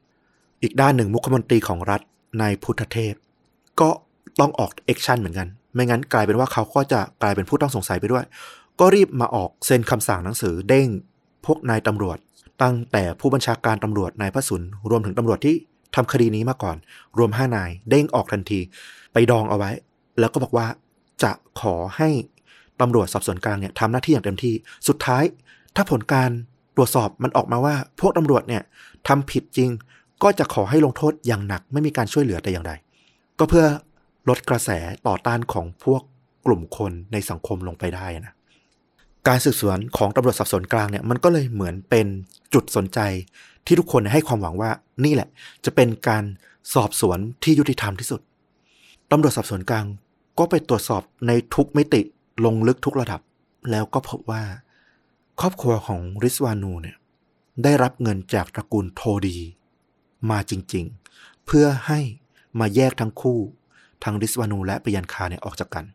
อีกด้านหนึ่งมุขมนตรีของรัฐนายพุทธเทพ ก็ต้องออก action เหมือนกัน ไม่งั้นกลายเป็นว่าเขาก็จะกลายเป็นผู้ต้องสงสัยไปด้วย ก็รีบมาออกเซ็นคำสั่งหนังสือเด้ง พวกนายตำรวจ ตั้งแต่ผู้บัญชาการตำรวจนายพระสุนรวมถึงตำรวจที่ ทำคดีนี้มาก่อน รวมห้านาย เด้งออกทันที ไปดองเอาไว้ แล้วก็บอกว่าจะขอให้ตำรวจสอบสวนกลางเนี่ยทำหน้าที่อย่างเต็มที่ สุดท้าย ถ้าผลการตรวจสอบมันออกมาว่า พวกตำรวจเนี่ยทำผิดจริง ก็จะขอให้ลงโทษอย่างหนัก ไม่มีการช่วยเหลือแต่อย่างใด ก็เพื่อลดกระแสต่อต้านของพวกกลุ่มคนในสังคมลงไปได้นะ การสืบสวนของตำรวจสอบสวนกลางเนี่ยมันก็เลยเหมือนเป็นจุดสนใจ ที่ทุกคนให้ความหวังว่านี่แหละ จะเป็นการสอบสวนที่ยุติธรรมที่สุดตำรวจสอบสวนกลางก็ไปตรวจสอบในทุกมิติลงลึกทุกระดับ แล้วก็พบว่า ครอบครัวของริสวานูเนี่ยได้รับเงินจากตระกูลโทดี มาจริงๆ เพื่อให้มาแยกทั้งคู่ ทั้งริสวานูและปิยันคาเนี่ยออกจากกัน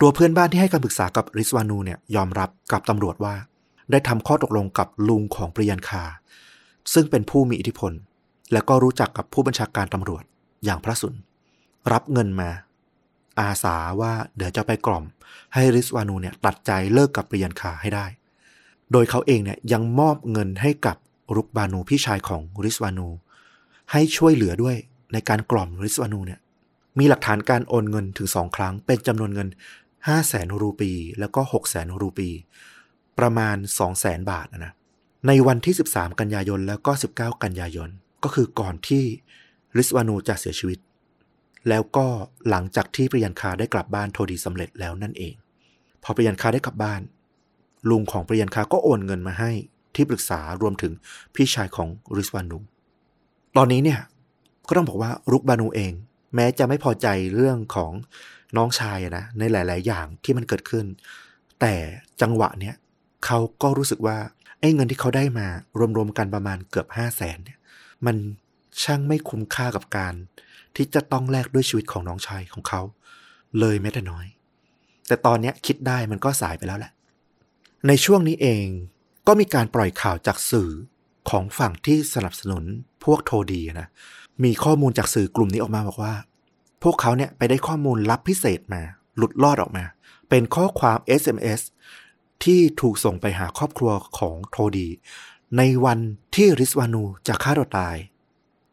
ตัวเพื่อนบ้านที่ให้การปรึกษากับริสวานูเนี่ยยอมรับกับตำรวจว่า ได้ทำข้อตกลงกับลุงของปิยันคา ซึ่งเป็นผู้มีอิทธิพล และก็รู้จักกับผู้บัญชาการตำรวจอย่างพระสุน รับเงินมา อาสาว่าเดี๋ยวจะไปกล่อม ให้ริสวานูเนี่ยตัดใจเลิกกับปริยันคาให้ได้ โดยเขาเองเนี่ยยังมอบเงินให้กับรุกบานูพี่ชายของริสวานู ให้ช่วยเหลือด้วยในการกล่อมริสวานูเนี่ยมีหลักฐานการโอนเงินถึงสองครั้ง เป็นจำนวนเงิน5 0 0แสนรูปี แล้วก็6 0แสนรูปี ประมาณ2 0 0แสนบาทนะ ในวันที่ 13 กันยายนแล้วก็ 19 กันยายน ก็คือก่อนที่ริสวานูจะเสียชีวิต แล้วก็หลังจากที่ปริยันคาได้กลับบ้านโทดีสำเร็จแล้วนั่นเอง พอปริยันคาได้กลับบ้าน ลุงของปริยันคาก็โอนเงินมาให้ที่ปรึกษารวมถึงพี่ชายของริสวานู ตอนนี้เนี่ยก็ต้องบอกว่ารุกบานูเอง แม้จะไม่พอใจเรื่องของน้องชายนะในหลาย ๆ อย่างที่มันเกิดขึ้น แต่จังหวะเนี้ยเขาก็รู้สึกว่า ไอ้เงินที่เขาได้มารวมๆกันประมาณเกือบห้าแสนเนี่ย มันช่างไม่คุ้มค่ากับการ ที่จะต้องแลกด้วยชีวิตของน้องชายของเขา เลยแม้แต่น้อย แต่ตอนนี้คิดได้มันก็สายไปแล้วแหละ ในช่วงนี้เองก็มีการปล่อยข่าวจากสื่อของฝั่งที่สนับสนุนพวกโทดีนะ มีข้อมูลจากสื่อกลุ่มนี้ออกมาบอกว่า พวกเขาเนี่ยไปได้ข้อมูลลับพิเศษมา หลุดลอดออกมา เป็นข้อความ SMS ที่ถูกส่งไปหาครอบครัวของโทดี ในวันที่ริสวานูจะฆ่าตัวตาย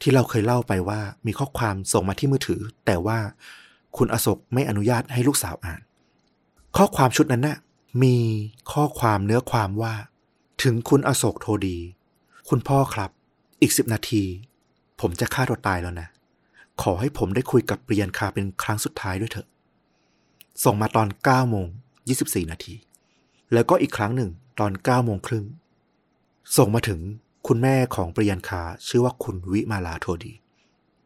ที่เราเคยเล่าไปว่ามีข้อความส่งมาที่มือถือ แต่ว่าคุณอโศกไม่อนุญาตให้ลูกสาวอ่าน ข้อความชุดนั้นน่ะมีข้อความเนื้อความว่า ถึงคุณอโศกโทดี คุณพ่อครับ อีกสิบนาที ผมจะฆ่าตัวตายแล้วนะ ขอให้ผมได้คุยกับเปรียนคาเป็นครั้งสุดท้ายด้วยเถอะ ส่งมาตอน9โมง24 นาที แล้วก็อีกครั้งหนึ่งตอน9โมงครึ่ง ส่งมาถึงคุณแม่ของปริยันคาชื่อว่าคุณวิมาลาโทดี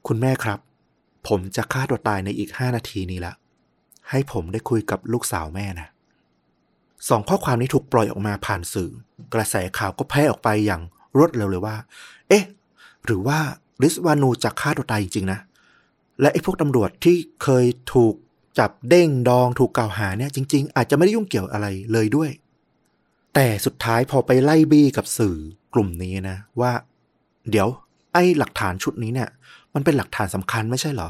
คุณแม่ครับ ผมจะฆ่าตัวตายในอีก5นาทีนี้ละ ให้ผมได้คุยกับลูกสาวแม่นะสองข้อความนี้ถูกปล่อยออกมาผ่านสื่อ กระแสข่าวก็แพร่ออกไปอย่างรวดเร็วเลยว่า เอ๊ะ หรือว่าริสวานูจะฆ่าตัวตายจริงๆนะ และไอ้พวกตำรวจที่เคยถูก จับเด้งดองถูกกล่าวหาเนี่ยจริง ๆ อาจจะไม่ได้ยุ่งเกี่ยวอะไรเลยด้วย แต่สุดท้ายพอไปไล่บี้กับสื่อกลุ่มนี้นะ ว่า เดี๋ยว ไอ้หลักฐานชุดนี้เนี่ย มันเป็นหลักฐานสำคัญไม่ใช่เหรอ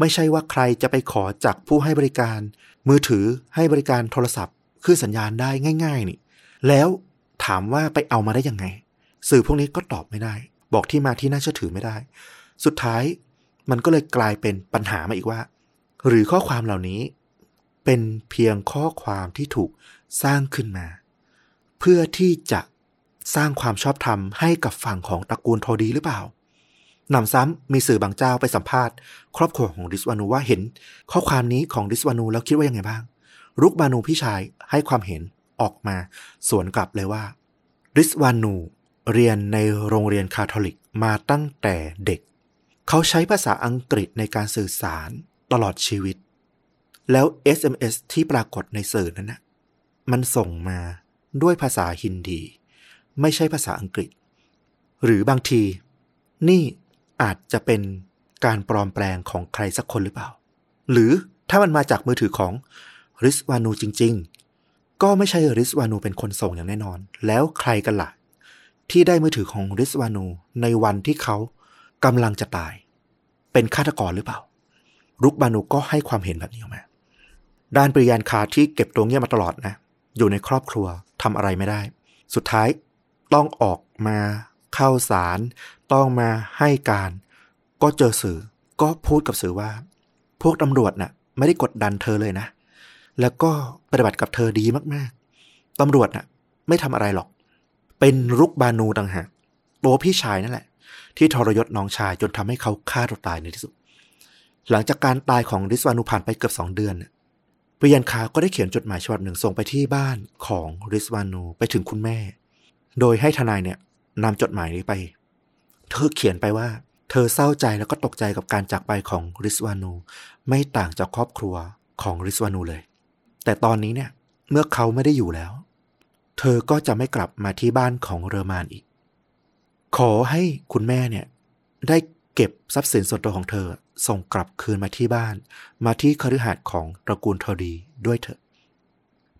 ไม่ใช่ว่าใครจะไปขอจากผู้ให้บริการ มือถือให้บริการโทรศัพท์ขึ้นสัญญาณได้ง่าย ๆ นี่ แล้วถามว่าไปเอามาได้ยังไง สื่อพวกนี้ก็ตอบไม่ได้ บอกที่มาที่น่าเชื่อถือไม่ได้ สุดท้ายมันก็เลยกลายเป็นปัญหามาอีกว่า หรือข้อความเหล่านี้ เป็นเพียงข้อความที่ถูกสร้างขึ้นมา เพื่อที่จะสร้างความชอบธรรมให้กับฝั่งของตระกูลโทดีหรือเปล่านำซ้ำมีสื่อบางเจ้าไปสัมภาษณ์ครอบครัวของริสวานูว่าเห็น ข้อความนี้ของริสวานูแล้วคิดว่ายังไงบ้าง รุกบานูพี่ชายให้ความเห็นออกมาสวนกลับเลยว่า ริสวานูเรียนในโรงเรียนคาทอลิกมาตั้งแต่เด็ก เขาใช้ภาษาอังกฤษในการสื่อสาร ตลอดชีวิต แล้ว SMS ที่ปรากฏในสื่อนั้นนะมันส่งมาด้วยภาษาฮินดี ไม่ใช่ภาษาอังกฤษ หรือบางที นี่อาจจะเป็นการปลอมแปลงของใครสักคนหรือเปล่า หรือถ้ามันมาจากมือถือของริสวานูจริง ๆ ก็ไม่ใช่ริสวานูเป็นคนส่งอย่างแน่นอน แล้วใครกันละ่ะ ที่ได้มือถือของริสวานูในวันที่เขากำลังจะตาย เป็นฆาตกรหรือเปล่า รุกบานูก็ให้ความเห็นแบบนี้ออกมา ด้านปริยานคาที่เก็บตัวเงียบมาตลอดนะ อยู่ในครอบครัวทำอะไรไม่ได้ สุดท้ายต้องออกมาเข้าสารต้องมาให้การ ก็เจอสื่อก็พูดกับสื่อว่า พวกตำรวจน่ะไม่ได้กดดันเธอเลยนะ แล้วก็ปฏิบัติกับเธอดีมากๆตำรวจน่ะไม่ทำอะไรหรอก เป็นรุกบานูต่างหากตัวพี่ชายนั่นแหละ ที่ทรยศน้องชายจนทำให้เขาฆ่าตัวตายในที่สุด หลังจากการตายของริสวานูผ่านไปเกือบสองเดือนปริยันคาก็ได้เขียนจดหมายฉบับหนึ่งส่งไปที่บ้านของริสวานูไปถึงคุณแม่ โดยให้ทนายเนี่ยนำจดหมายนี้ไป เธอเขียนไปว่า เธอเศร้าใจแล้วก็ตกใจกับการจากไปของริสวานู ไม่ต่างจากครอบครัวของริสวานูเลย แต่ตอนนี้เนี่ยเมื่อเขาไม่ได้อยู่แล้ว เธอก็จะไม่กลับมาที่บ้านของเรอมานอีก ขอให้คุณแม่เนี่ยได้ เก็บทรัพย์สินส่วนตัวของเธอ ส่งกลับคืนมาที่บ้าน มาที่คฤหาสน์ของตระกูลทอดีด้วยเถอะ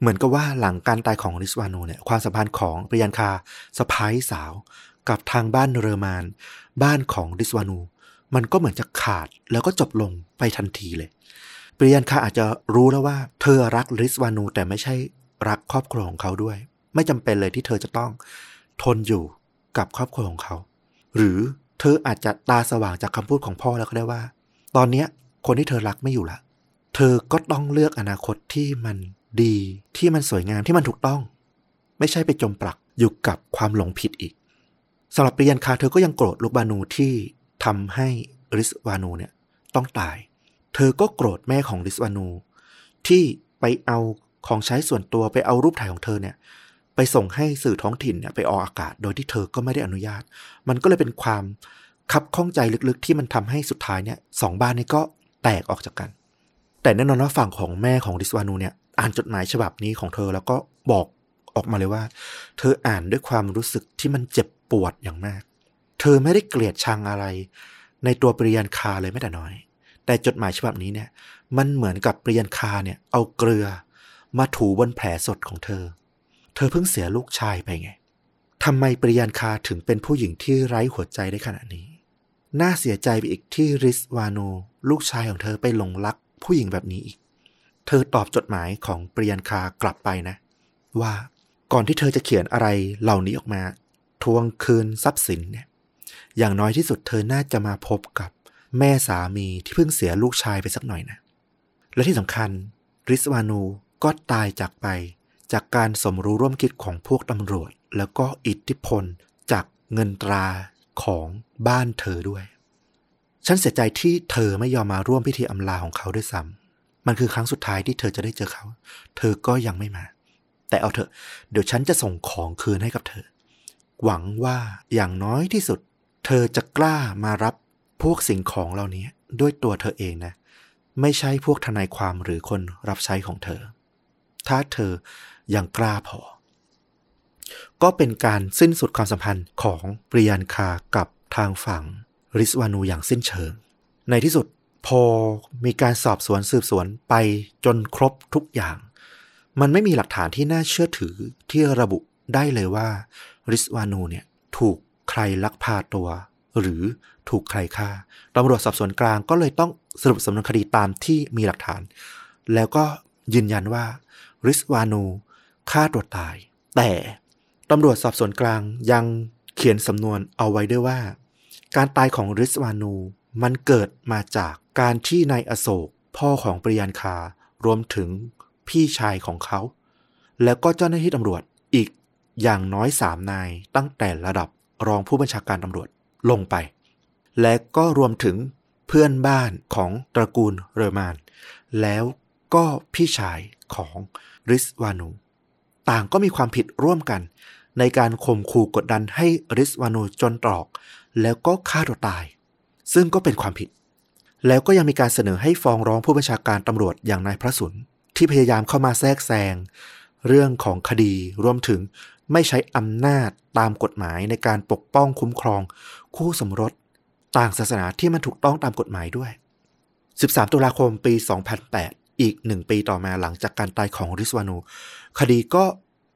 เหมือนกับว่าหลังการตายของริสวานูเนี่ยความสัมพันธ์ของปริยันคาสะพ้ายสาว กับทางบ้านเรอรมาน บ้านของริสวานู มันก็เหมือนจะขาดแล้วก็จบลงไปทันทีเลยปริยันคาอาจจะรู้แล้วว่า เธอรักริสวานูแต่ไม่ใช่รักครอบครัวของเขาด้วย ไม่จำเป็นเลยที่เธอจะต้องทนอยู่กับครอบครัวของเขา หรือ เธออาจจะตาสว่างจากคำพูดของพ่อแล้วก็ได้ว่า ตอนเนี้ยคนที่เธอรักไม่อยู่ละ เธอก็ต้องเลือกอนาคตที่มันดีที่มันสวยงามที่มันถูกต้อง ไม่ใช่ไปจมปลักอยู่กับความหลงผิดอีกสำหรับปริยันคาเธอก็ยังโกรธลูกบานูที่ทำให้ริสวานูเนี่ยต้องตาย เธอก็โกรธแม่ของริสวานู ที่ไปเอาของใช้ส่วนตัวไปเอารูปถ่ายของเธอเนี่ย ไปส่งให้สื่อท้องถิ่นเนี่ยไปออกอากาศ โดยที่เธอก็ไม่ได้อนุญาต มันก็เลยเป็นความคับข้องใจลึกๆ ที่มันทำให้สุดท้ายเนี่ยสองบ้านนี้ก็แตกออกจากกัน แต่แน่นอนว่าฝั่งของแม่ของริสวานูเนี่ยอ่านจดหมายฉบับนี้ของเธอแล้วก็บอกออกมาเลยว่า เธออ่านด้วยความรู้สึกที่มันเจ็บปวดอย่างมาก เธอไม่ได้เกลียดชังอะไร ในตัวปริยันคาเลยแม้แต่น้อย แต่จดหมายฉบับนี้เนี่ย มันเหมือนกับปริยันคาเนี่ยเอาเกลือ มาถูบนแผลสดของเธอ เธอเพิ่งเสียลูกชายไปไงทำไมปริยันคาถึงเป็นผู้หญิงที่ไร้หัวใจได้ขนาดนี้ น่าเสียใจไปอีกที่ริสวานูลูกชายของเธอไปหลงรักผู้หญิงแบบนี้อีก เธอตอบจดหมายของปริยันคากลับไปนะ ว่าก่อนที่เธอจะเขียนอะไรเหล่านี้ออกมา ทวงคืนทรัพย์สินเนี่ยอย่างน้อยที่สุดเธอน่าจะมาพบกับแม่สามีที่เพิ่งเสียลูกชายไปสักหน่อยนะ และที่สำคัญริสวานูก็ตายจากไป จากการสมรู้ร่วมคิดของพวกตำรวจ แล้วก็อิทธิพลจากเงินตราของบ้านเธอด้วย ฉันเสียใจที่เธอไม่ยอมมาร่วมพิธีอำลาของเขาด้วยซ้ำมันคือครั้งสุดท้ายที่เธอจะได้เจอเขา เธอก็ยังไม่มา แต่เอาเถอะ เดี๋ยวฉันจะส่งของคืนให้กับเธอ หวังว่าอย่างน้อยที่สุด เธอจะกล้ามารับพวกสิ่งของเหล่านี้ด้วยตัวเธอเองนะ ไม่ใช่พวกทนายความหรือคนรับใช้ของเธอ ถ้าเธอ ยังกล้าพอ ก็เป็นการสิ้นสุดความสัมพันธ์ของปริยันคากับทางฝั่งริสวานูอย่างสิ้นเชิง ในที่สุดพอมีการสอบสวนสืบสวนไปจนครบทุกอย่าง มันไม่มีหลักฐานที่น่าเชื่อถือที่ระบุได้เลยว่า ริสวานูเนี่ยถูกใครลักพาตัว หรือถูกใครฆ่าตำรวจสอบสวนกลางก็เลยต้องสรุปสำนวนคดีตามที่มีหลักฐาน แล้วก็ยืนยันว่าริสวานู ฆ่าตัวตาย แต่ตำรวจสอบสวนกลางยังเขียนสำนวนเอาไว้ด้วยว่า การตายของริสวานูมันเกิดมาจากการที่นายอโศก พ่อของปริยันคารวมถึงพี่ชายของเขา แล้วก็เจ้าหน้าที่ตำรวจอีกอย่างน้อยสามนายตั้งแต่ระดับรองผู้บัญชาการตำรวจลงไป และก็รวมถึงเพื่อนบ้านของตระกูลเรอมาน แล้วก็พี่ชายของริสวานู ต่างก็มีความผิดร่วมกัน ในการข่มขู่กดดันให้ริสวานูจนตรอก แล้วก็ฆ่าตัวตาย ซึ่งก็เป็นความผิด แล้วก็ยังมีการเสนอให้ฟ้องร้องผู้บัญชาการตำรวจอย่างนายพระสุนที่พยายามเข้ามาแทรกแซงเรื่องของคดีรวมถึงไม่ใช้อำนาจตามกฎหมายในการปกป้องคุ้มครอง คู่สมรส ต่างศาสนาที่มันถูกต้องตามกฎหมายด้วย 13 ตุลาคมปี 2008 อีกหนึ่งปีต่อมาหลังจากการตายของริสวานู คดีก็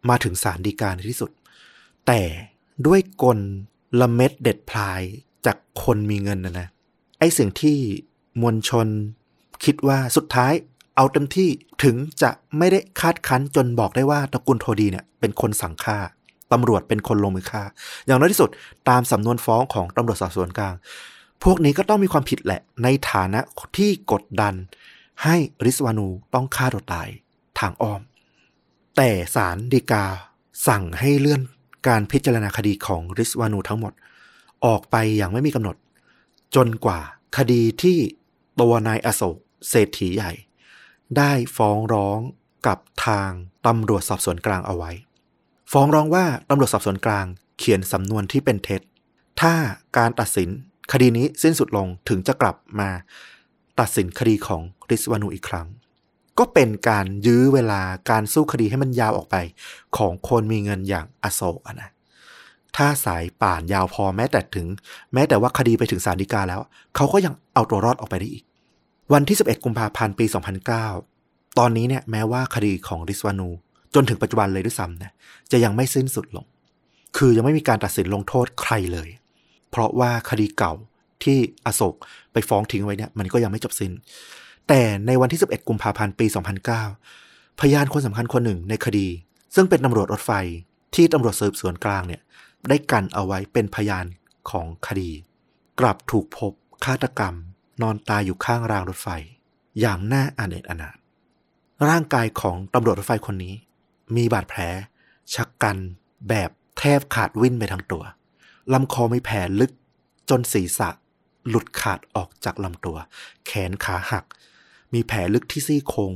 มาถึงศาลฎีกาในที่สุด แต่ด้วยกลละเม็ดเด็ดพลายจากคนมีเงินนะนะไอ้สิ่งที่มวลชนคิดว่าสุดท้ายเอาเต็มที่ถึงจะไม่ได้คาดคั้นจนบอกได้ว่าตระกูลโทดีเนี่ยเป็นคนสั่งฆ่าตำรวจเป็นคนลงมือฆ่า อย่างน้อยที่สุดตามสำนวนฟ้องของตำรวจสอบสวนกลาง พวกนี้ก็ต้องมีความผิดแหละ ในฐานะที่กดดัน ให้ริสวานูต้องฆ่าตัวตายทางอ้อม แต่ศาลฎีกาสั่งให้เลื่อนการพิจารณาคดีของริสวานูทั้งหมด ออกไปอย่างไม่มีกำหนด จนกว่าคดีที่ตัวนายอโศกเศรษฐีใหญ่ ได้ฟ้องร้องกับทางตำรวจสอบสวนกลางเอาไว้ ฟ้องร้องว่าตำรวจสอบสวนกลางเขียนสำนวนที่เป็นเท็จ ถ้าการตัดสินคดีนี้สิ้นสุดลงถึงจะกลับมา ตัดสินคดีของริสวานูอีกครั้ง ก็เป็นการยื้อเวลาการสู้คดีให้มันยาวออกไป ของคนมีเงินอย่างอโศกนะ ถ้าสายป่านยาวพอแม้แต่ถึง แม้แต่ว่าคดีไปถึงศาลฎีกาแล้ว เขาก็ยังเอาตัวรอดออกไปได้อีก วันที่ 11 กุมภาพันธ์ปี 2009 ตอนนี้เนี่ยแม้ว่าคดีของริสวานู จนถึงปัจจุบันเลยด้วยซ้ำนะจะยังไม่สิ้นสุดลง คือยังไม่มีการตัดสินลงโทษใครเลย เพราะว่าคดีเก่าที่อโศกไปฟ้องทิ้งไว้เนี่ยมันก็ยังไม่จบสิน้น แต่ในวันที่ 11 กุมภาพันธ์ปี 2009 พยานคนสำคัญคนหนึ่งในคดี ซึ่งเป็นตำรวจรถไฟที่ตำรวจสืบสวนกลางเนี่ย ได้กันเอาไว้เป็นพยานของคดี กลับถูกพบฆาตกรรม นอนตายอยู่ข้างรางรถไฟ อย่างน่าอาเนจอนาถร่างกายของตำรวจรถไฟคนนี้ มีบาดแผลชักกันแบบแทบขาดวิ่นไปทั้งตัวลำคอมีแผลลึกจนศีรษะ หลุดขาดออกจากลำตัว แขนขาหัก มีแผลลึกที่ซี่โครง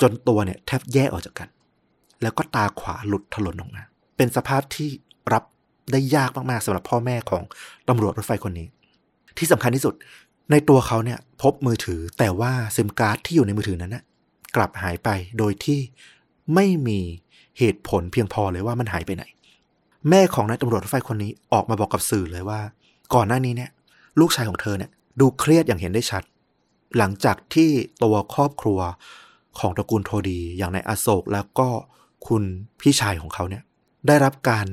จนตัวเนี่ยแทบแยกออกจากกัน แล้วก็ตาขวาหลุดถลนออกมา เป็นสภาพที่รับได้ยากมากๆสำหรับพ่อแม่ของตำรวจรถไฟคนนี้ ที่สำคัญที่สุดในตัวเขาเนี่ยพบมือถือแต่ว่าซิมการ์ดที่อยู่ในมือถือนั้นนะกลับหายไปโดยที่ไม่มีเหตุผลเพียงพอเลยว่ามันหายไปไหน แม่ของนายตำรวจรถไฟคนนี้ออกมาบอกกับสื่อเลยว่า ก่อนหน้านี้เนี่ย ลูกชายของเธอเนี่ย ดูเครียดอย่างเห็นได้ชัด หลังจากที่ตัวครอบครัวของตระกูลโทดีอย่างในอโศกแล้วก็คุณพี่ชายของเขาเนี่ย ได้รับการ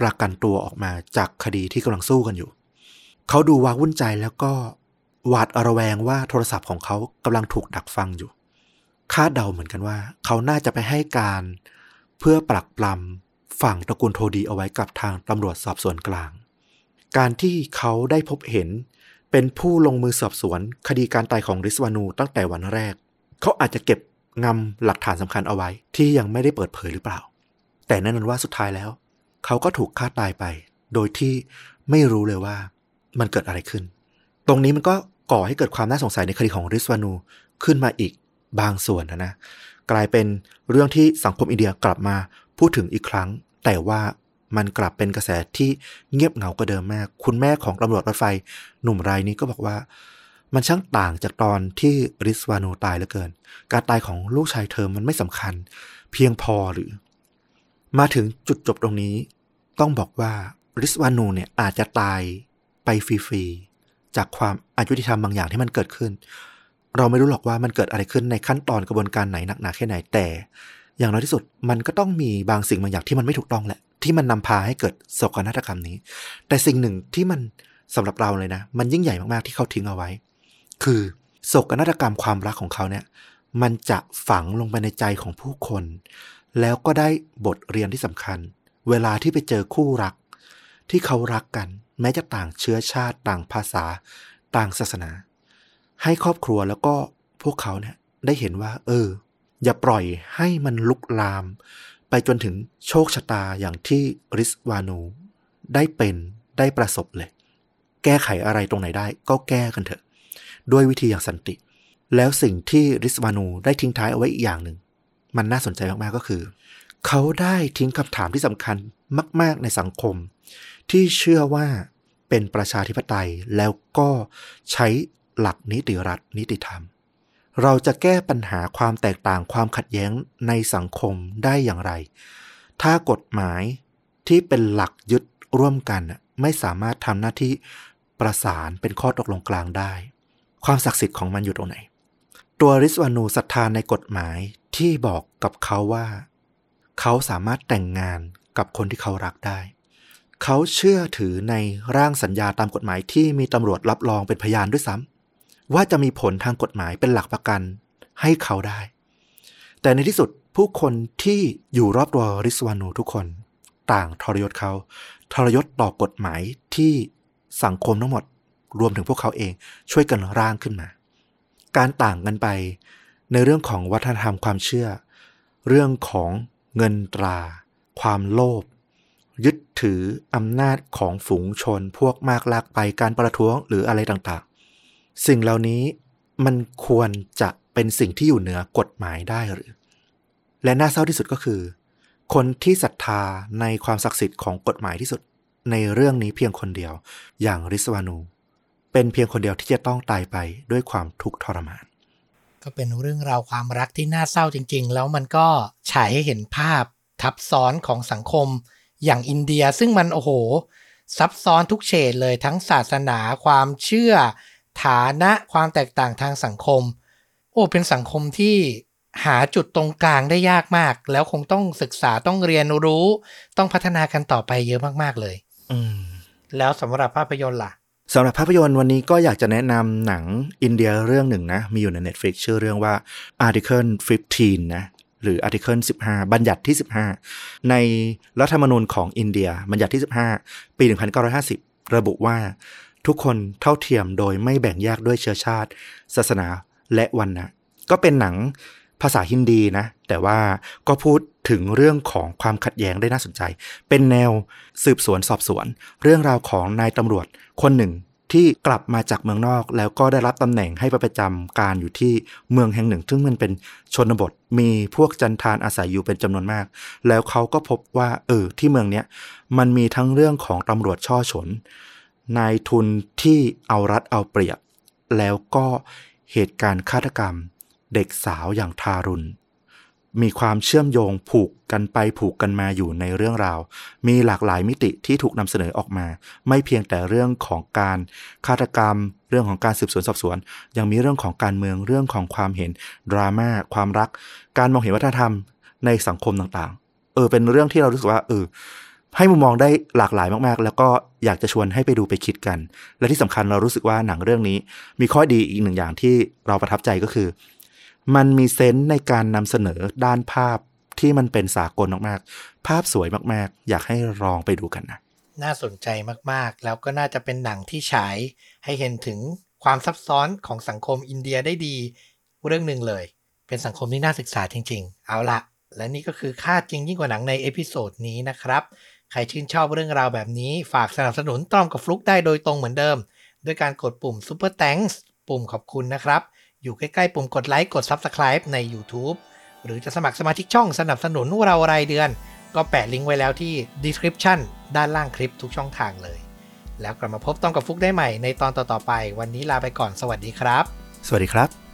ประกันตัวออกมาจากคดีที่กำลังสู้กันอยู่ เขาดูว้าวุ่นใจแล้วก็หวาดระแวงว่าโทรศัพท์ของเขากำลังถูกดักฟังอยู่คาดเดาเหมือนกันว่า เขาน่าจะไปให้การเพื่อปลักปลำฝั่งตระกูลโทดีเอาไว้กับทางตำรวจสอบสวนกลาง การที่เขาได้พบเห็น เป็นผู้ลงมือสอบสวน คดีการตายของริสวานูตั้งแต่วันแรก เขาอาจจะเก็บงำหลักฐานสำคัญเอาไว้ ที่ยังไม่ได้เปิดเผยหรือเปล่า แต่แน่นอนว่าสุดท้ายแล้ว เขาก็ถูกฆ่าตายไป โดยที่ไม่รู้เลยว่ามันเกิดอะไรขึ้น ตรงนี้มันก็ก่อให้เกิดความน่าสงสัยในคดีของริสวานูขึ้นมาอีกบางส่วนนะนะ กลายเป็นเรื่องที่สังคมอินเดียกลับมาพูดถึงอีกครั้ง แต่ว่า มันกลับเป็นกระแสที่เงียบเหงากว่าเดิมมาก คุณแม่ของตำรวจรถไฟหนุ่มรายนี้ก็บอกว่า มันช่างต่างจากตอนที่ริสวานูตายเหลือเกิน การตายของลูกชายเธอมันไม่สำคัญ เพียงพอหรือ มาถึงจุดจบตรงนี้ ต้องบอกว่าริสวานูเนี่ยอาจจะตายไปฟรีๆจากความอายุติธรรมบางอย่างที่มันเกิดขึ้น เราไม่รู้หรอกว่ามันเกิดอะไรขึ้นในขั้นตอนกระบวนการไหนหนักหนาแค่ไหนแต่ อย่างน้อยที่สุดมันก็ต้องมีบางสิ่งบางอย่างที่มันไม่ถูกต้องแหละ ที่มันนำพาให้เกิดโศกนาฏกรรมนี้ แต่สิ่งหนึ่งที่มันสำหรับเราเลยนะ มันยิ่งใหญ่มากๆที่เขาทิ้งเอาไว้ คือโศกนาฏกรรมความรักของเขาเนี่ย มันจะฝังลงไปในใจของผู้คน แล้วก็ได้บทเรียนที่สำคัญ เวลาที่ไปเจอคู่รัก ที่เขารักกัน แม้จะต่างเชื้อชาติ ต่างภาษา ต่างศาสนา ให้ครอบครัวแล้วก็พวกเขาเนี่ยได้เห็นว่า เออ อย่าปล่อยให้มันลุกลาม ไปจนถึงโชคชะตาอย่างที่ริสวานู ได้เป็นได้ประสบเลย แก้ไขอะไรตรงไหนได้ก็แก้กันเถอะ ด้วยวิธีอย่างสันติ แล้วสิ่งที่ริสวานูได้ทิ้งท้ายเอาไว้อีกอย่างหนึ่ง มันน่าสนใจมากๆก็คือ เขาได้ทิ้งคำถามที่สำคัญมาก ๆ ในสังคม ที่เชื่อว่าเป็นประชาธิปไตยแล้วก็ใช้หลักนิติรัฐนิติธรรม เราจะแก้ปัญหาความแตกต่างความขัดแย้งในสังคมได้อย่างไร ถ้ากฎหมายที่เป็นหลักยึดร่วมกันไม่สามารถทำหน้าที่ประสานเป็นข้อตกลงกลางได้ ความศักดิ์สิทธิ์ของมันอยู่ตรงไหน ตัวริสวานูศรัทธานในกฎหมายที่บอกกับเขาว่า เขาสามารถแต่งงานกับคนที่เขารักได้ เขาเชื่อถือในร่างสัญญาตามกฎหมายที่มีตำรวจรับรองเป็นพยานด้วยซ้ำ ว่าจะมีผลทางกฎหมายเป็นหลักประกันให้เขาได้ แต่ในที่สุดผู้คนที่อยู่รอบตัวริสวานูทุกคน ต่างทรยศเขาทรยศต่อกฎหมายที่สังคมทั้งหมด รวมถึงพวกเขาเองช่วยกันร่างขึ้นมา การต่างกันไปในเรื่องของวัฒนธรรมความเชื่อ เรื่องของเงินตรา ความโลภยึดถืออำนาจของฝูงชนพวกมากลากไปการประท้วงหรืออะไรต่าง สิ่งเหล่านี้มันควรจะเป็นสิ่งที่อยู่เหนือกฎหมายได้หรือ และน่าเศร้าที่สุดก็คือ คนที่ศรัทธาในความศักดิ์สิทธิ์ของกฎหมายที่สุด ในเรื่องนี้เพียงคนเดียว อย่างริสวานู เป็นเพียงคนเดียวที่จะต้องตายไปด้วยความทุกข์ทรมาน ก็เป็นเรื่องราวความรักที่น่าเศร้าจริง ๆ แล้วมันก็ฉายให้เห็นภาพทับซ้อนของสังคม อย่างอินเดียซึ่งมันโอ้โห ซับซ้อนทุกเฉดเลยทั้งศาสนาความเชื่อ ฐานะความแตกต่างทางสังคม โอ้เป็นสังคมที่หาจุดตรงกลางได้ยากมาก แล้วคงต้องศึกษาต้องเรียนรู้ ต้องพัฒนากันต่อไปเยอะมากๆเลย อืมแล้วสำหรับภาพยนตร์ล่ะสำหรับภาพยนตร์วันนี้ก็อยากจะแนะนำหนังอินเดียเรื่องหนึ่งนะ มีอยู่ใน Netflix ชื่อเรื่องว่า Article 15 นะ หรือ Article 15 บัญญัติที่ 15 ในรัฐธรรมนูญของอินเดีย บัญญัติที่ 15 ปี 1950 ระบุว่า ทุกคนเท่าเทียมโดยไม่แบ่งแยกด้วยเชื้อชาติ ศาสนาและวันนะก็เป็นหนังภาษาฮินดีนะ แต่ว่าก็พูดถึงเรื่องของความขัดแย้งได้น่าสนใจ เป็นแนวสืบสวนสอบสวน เรื่องราวของนายตำรวจคนหนึ่งที่กลับมาจากเมืองนอก แล้วก็ได้รับตำแหน่งให้ไปประจำการอยู่ที่เมืองแห่งหนึ่ง ซึ่งมันเป็นชนบทมีพวกจันทานอาศัยอยู่เป็นจำนวนมาก แล้วเขาก็พบว่า เออที่เมืองเนี้ยมันมีทั้งเรื่องของตำรวจช่อฉน นายทุนที่เอารัดเอาเปรียบ แล้วก็เหตุการณ์ฆาตกรรม เด็กสาวอย่างทารุณ มีความเชื่อมโยงผูกกันไปผูกกันมาอยู่ในเรื่องราว มีหลากหลายมิติที่ถูกนำเสนอออกมา ไม่เพียงแต่เรื่องของการฆาตกรรม เรื่องของการสืบสวนสอบสวน ยังมีเรื่องของการเมืองเรื่องของความเห็นดราม่าความรัก การมองเห็นวัฒนธรรมในสังคมต่างๆ เออเป็นเรื่องที่เรารู้สึกว่าเออ ให้มุมมองได้หลากหลายมากๆ แล้วก็อยากจะชวนให้ไปดูไปคิดกัน และที่สำคัญเรารู้สึกว่าหนังเรื่องนี้ มีข้อดีอีกหนึ่งอย่างที่เราประทับใจก็คือ มันมีเซนส์ในการนำเสนอด้านภาพที่มันเป็นสากลมากๆ ภาพสวยมากๆ อยากให้ลองไปดูกันนะ น่าสนใจมากๆ แล้วก็น่าจะเป็นหนังที่ฉาย ให้เห็นถึงความซับซ้อนของสังคมอินเดียได้ดี เรื่องหนึ่งเลย เป็นสังคมที่น่าศึกษาจริง ๆ เอาละและนี่ก็คือฆาตจริงยิ่งกว่าหนังใน episode นี้นะครับ ใครชื่นชอบเรื่องราวแบบนี้ฝากสนับสนุนต้อมกับฟลุกได้โดยตรงเหมือนเดิม ด้วยการกดปุ่ม Super Thanks ปุ่มขอบคุณนะครับ อยู่ใกล้ๆปุ่มกดไลค์กด Subscribe ใน YouTube หรือจะสมัครสมาชิกช่องสนับสนุนเรารายเดือน ก็แปะลิงก์ไว้แล้วที่ description ด้านล่างคลิปทุกช่องทางเลย แล้วกลับมาพบต้องกับฟุกได้ใหม่ในตอนต่อๆไป วันนี้ลาไปก่อนสวัสดีครับ สวัสดีครับ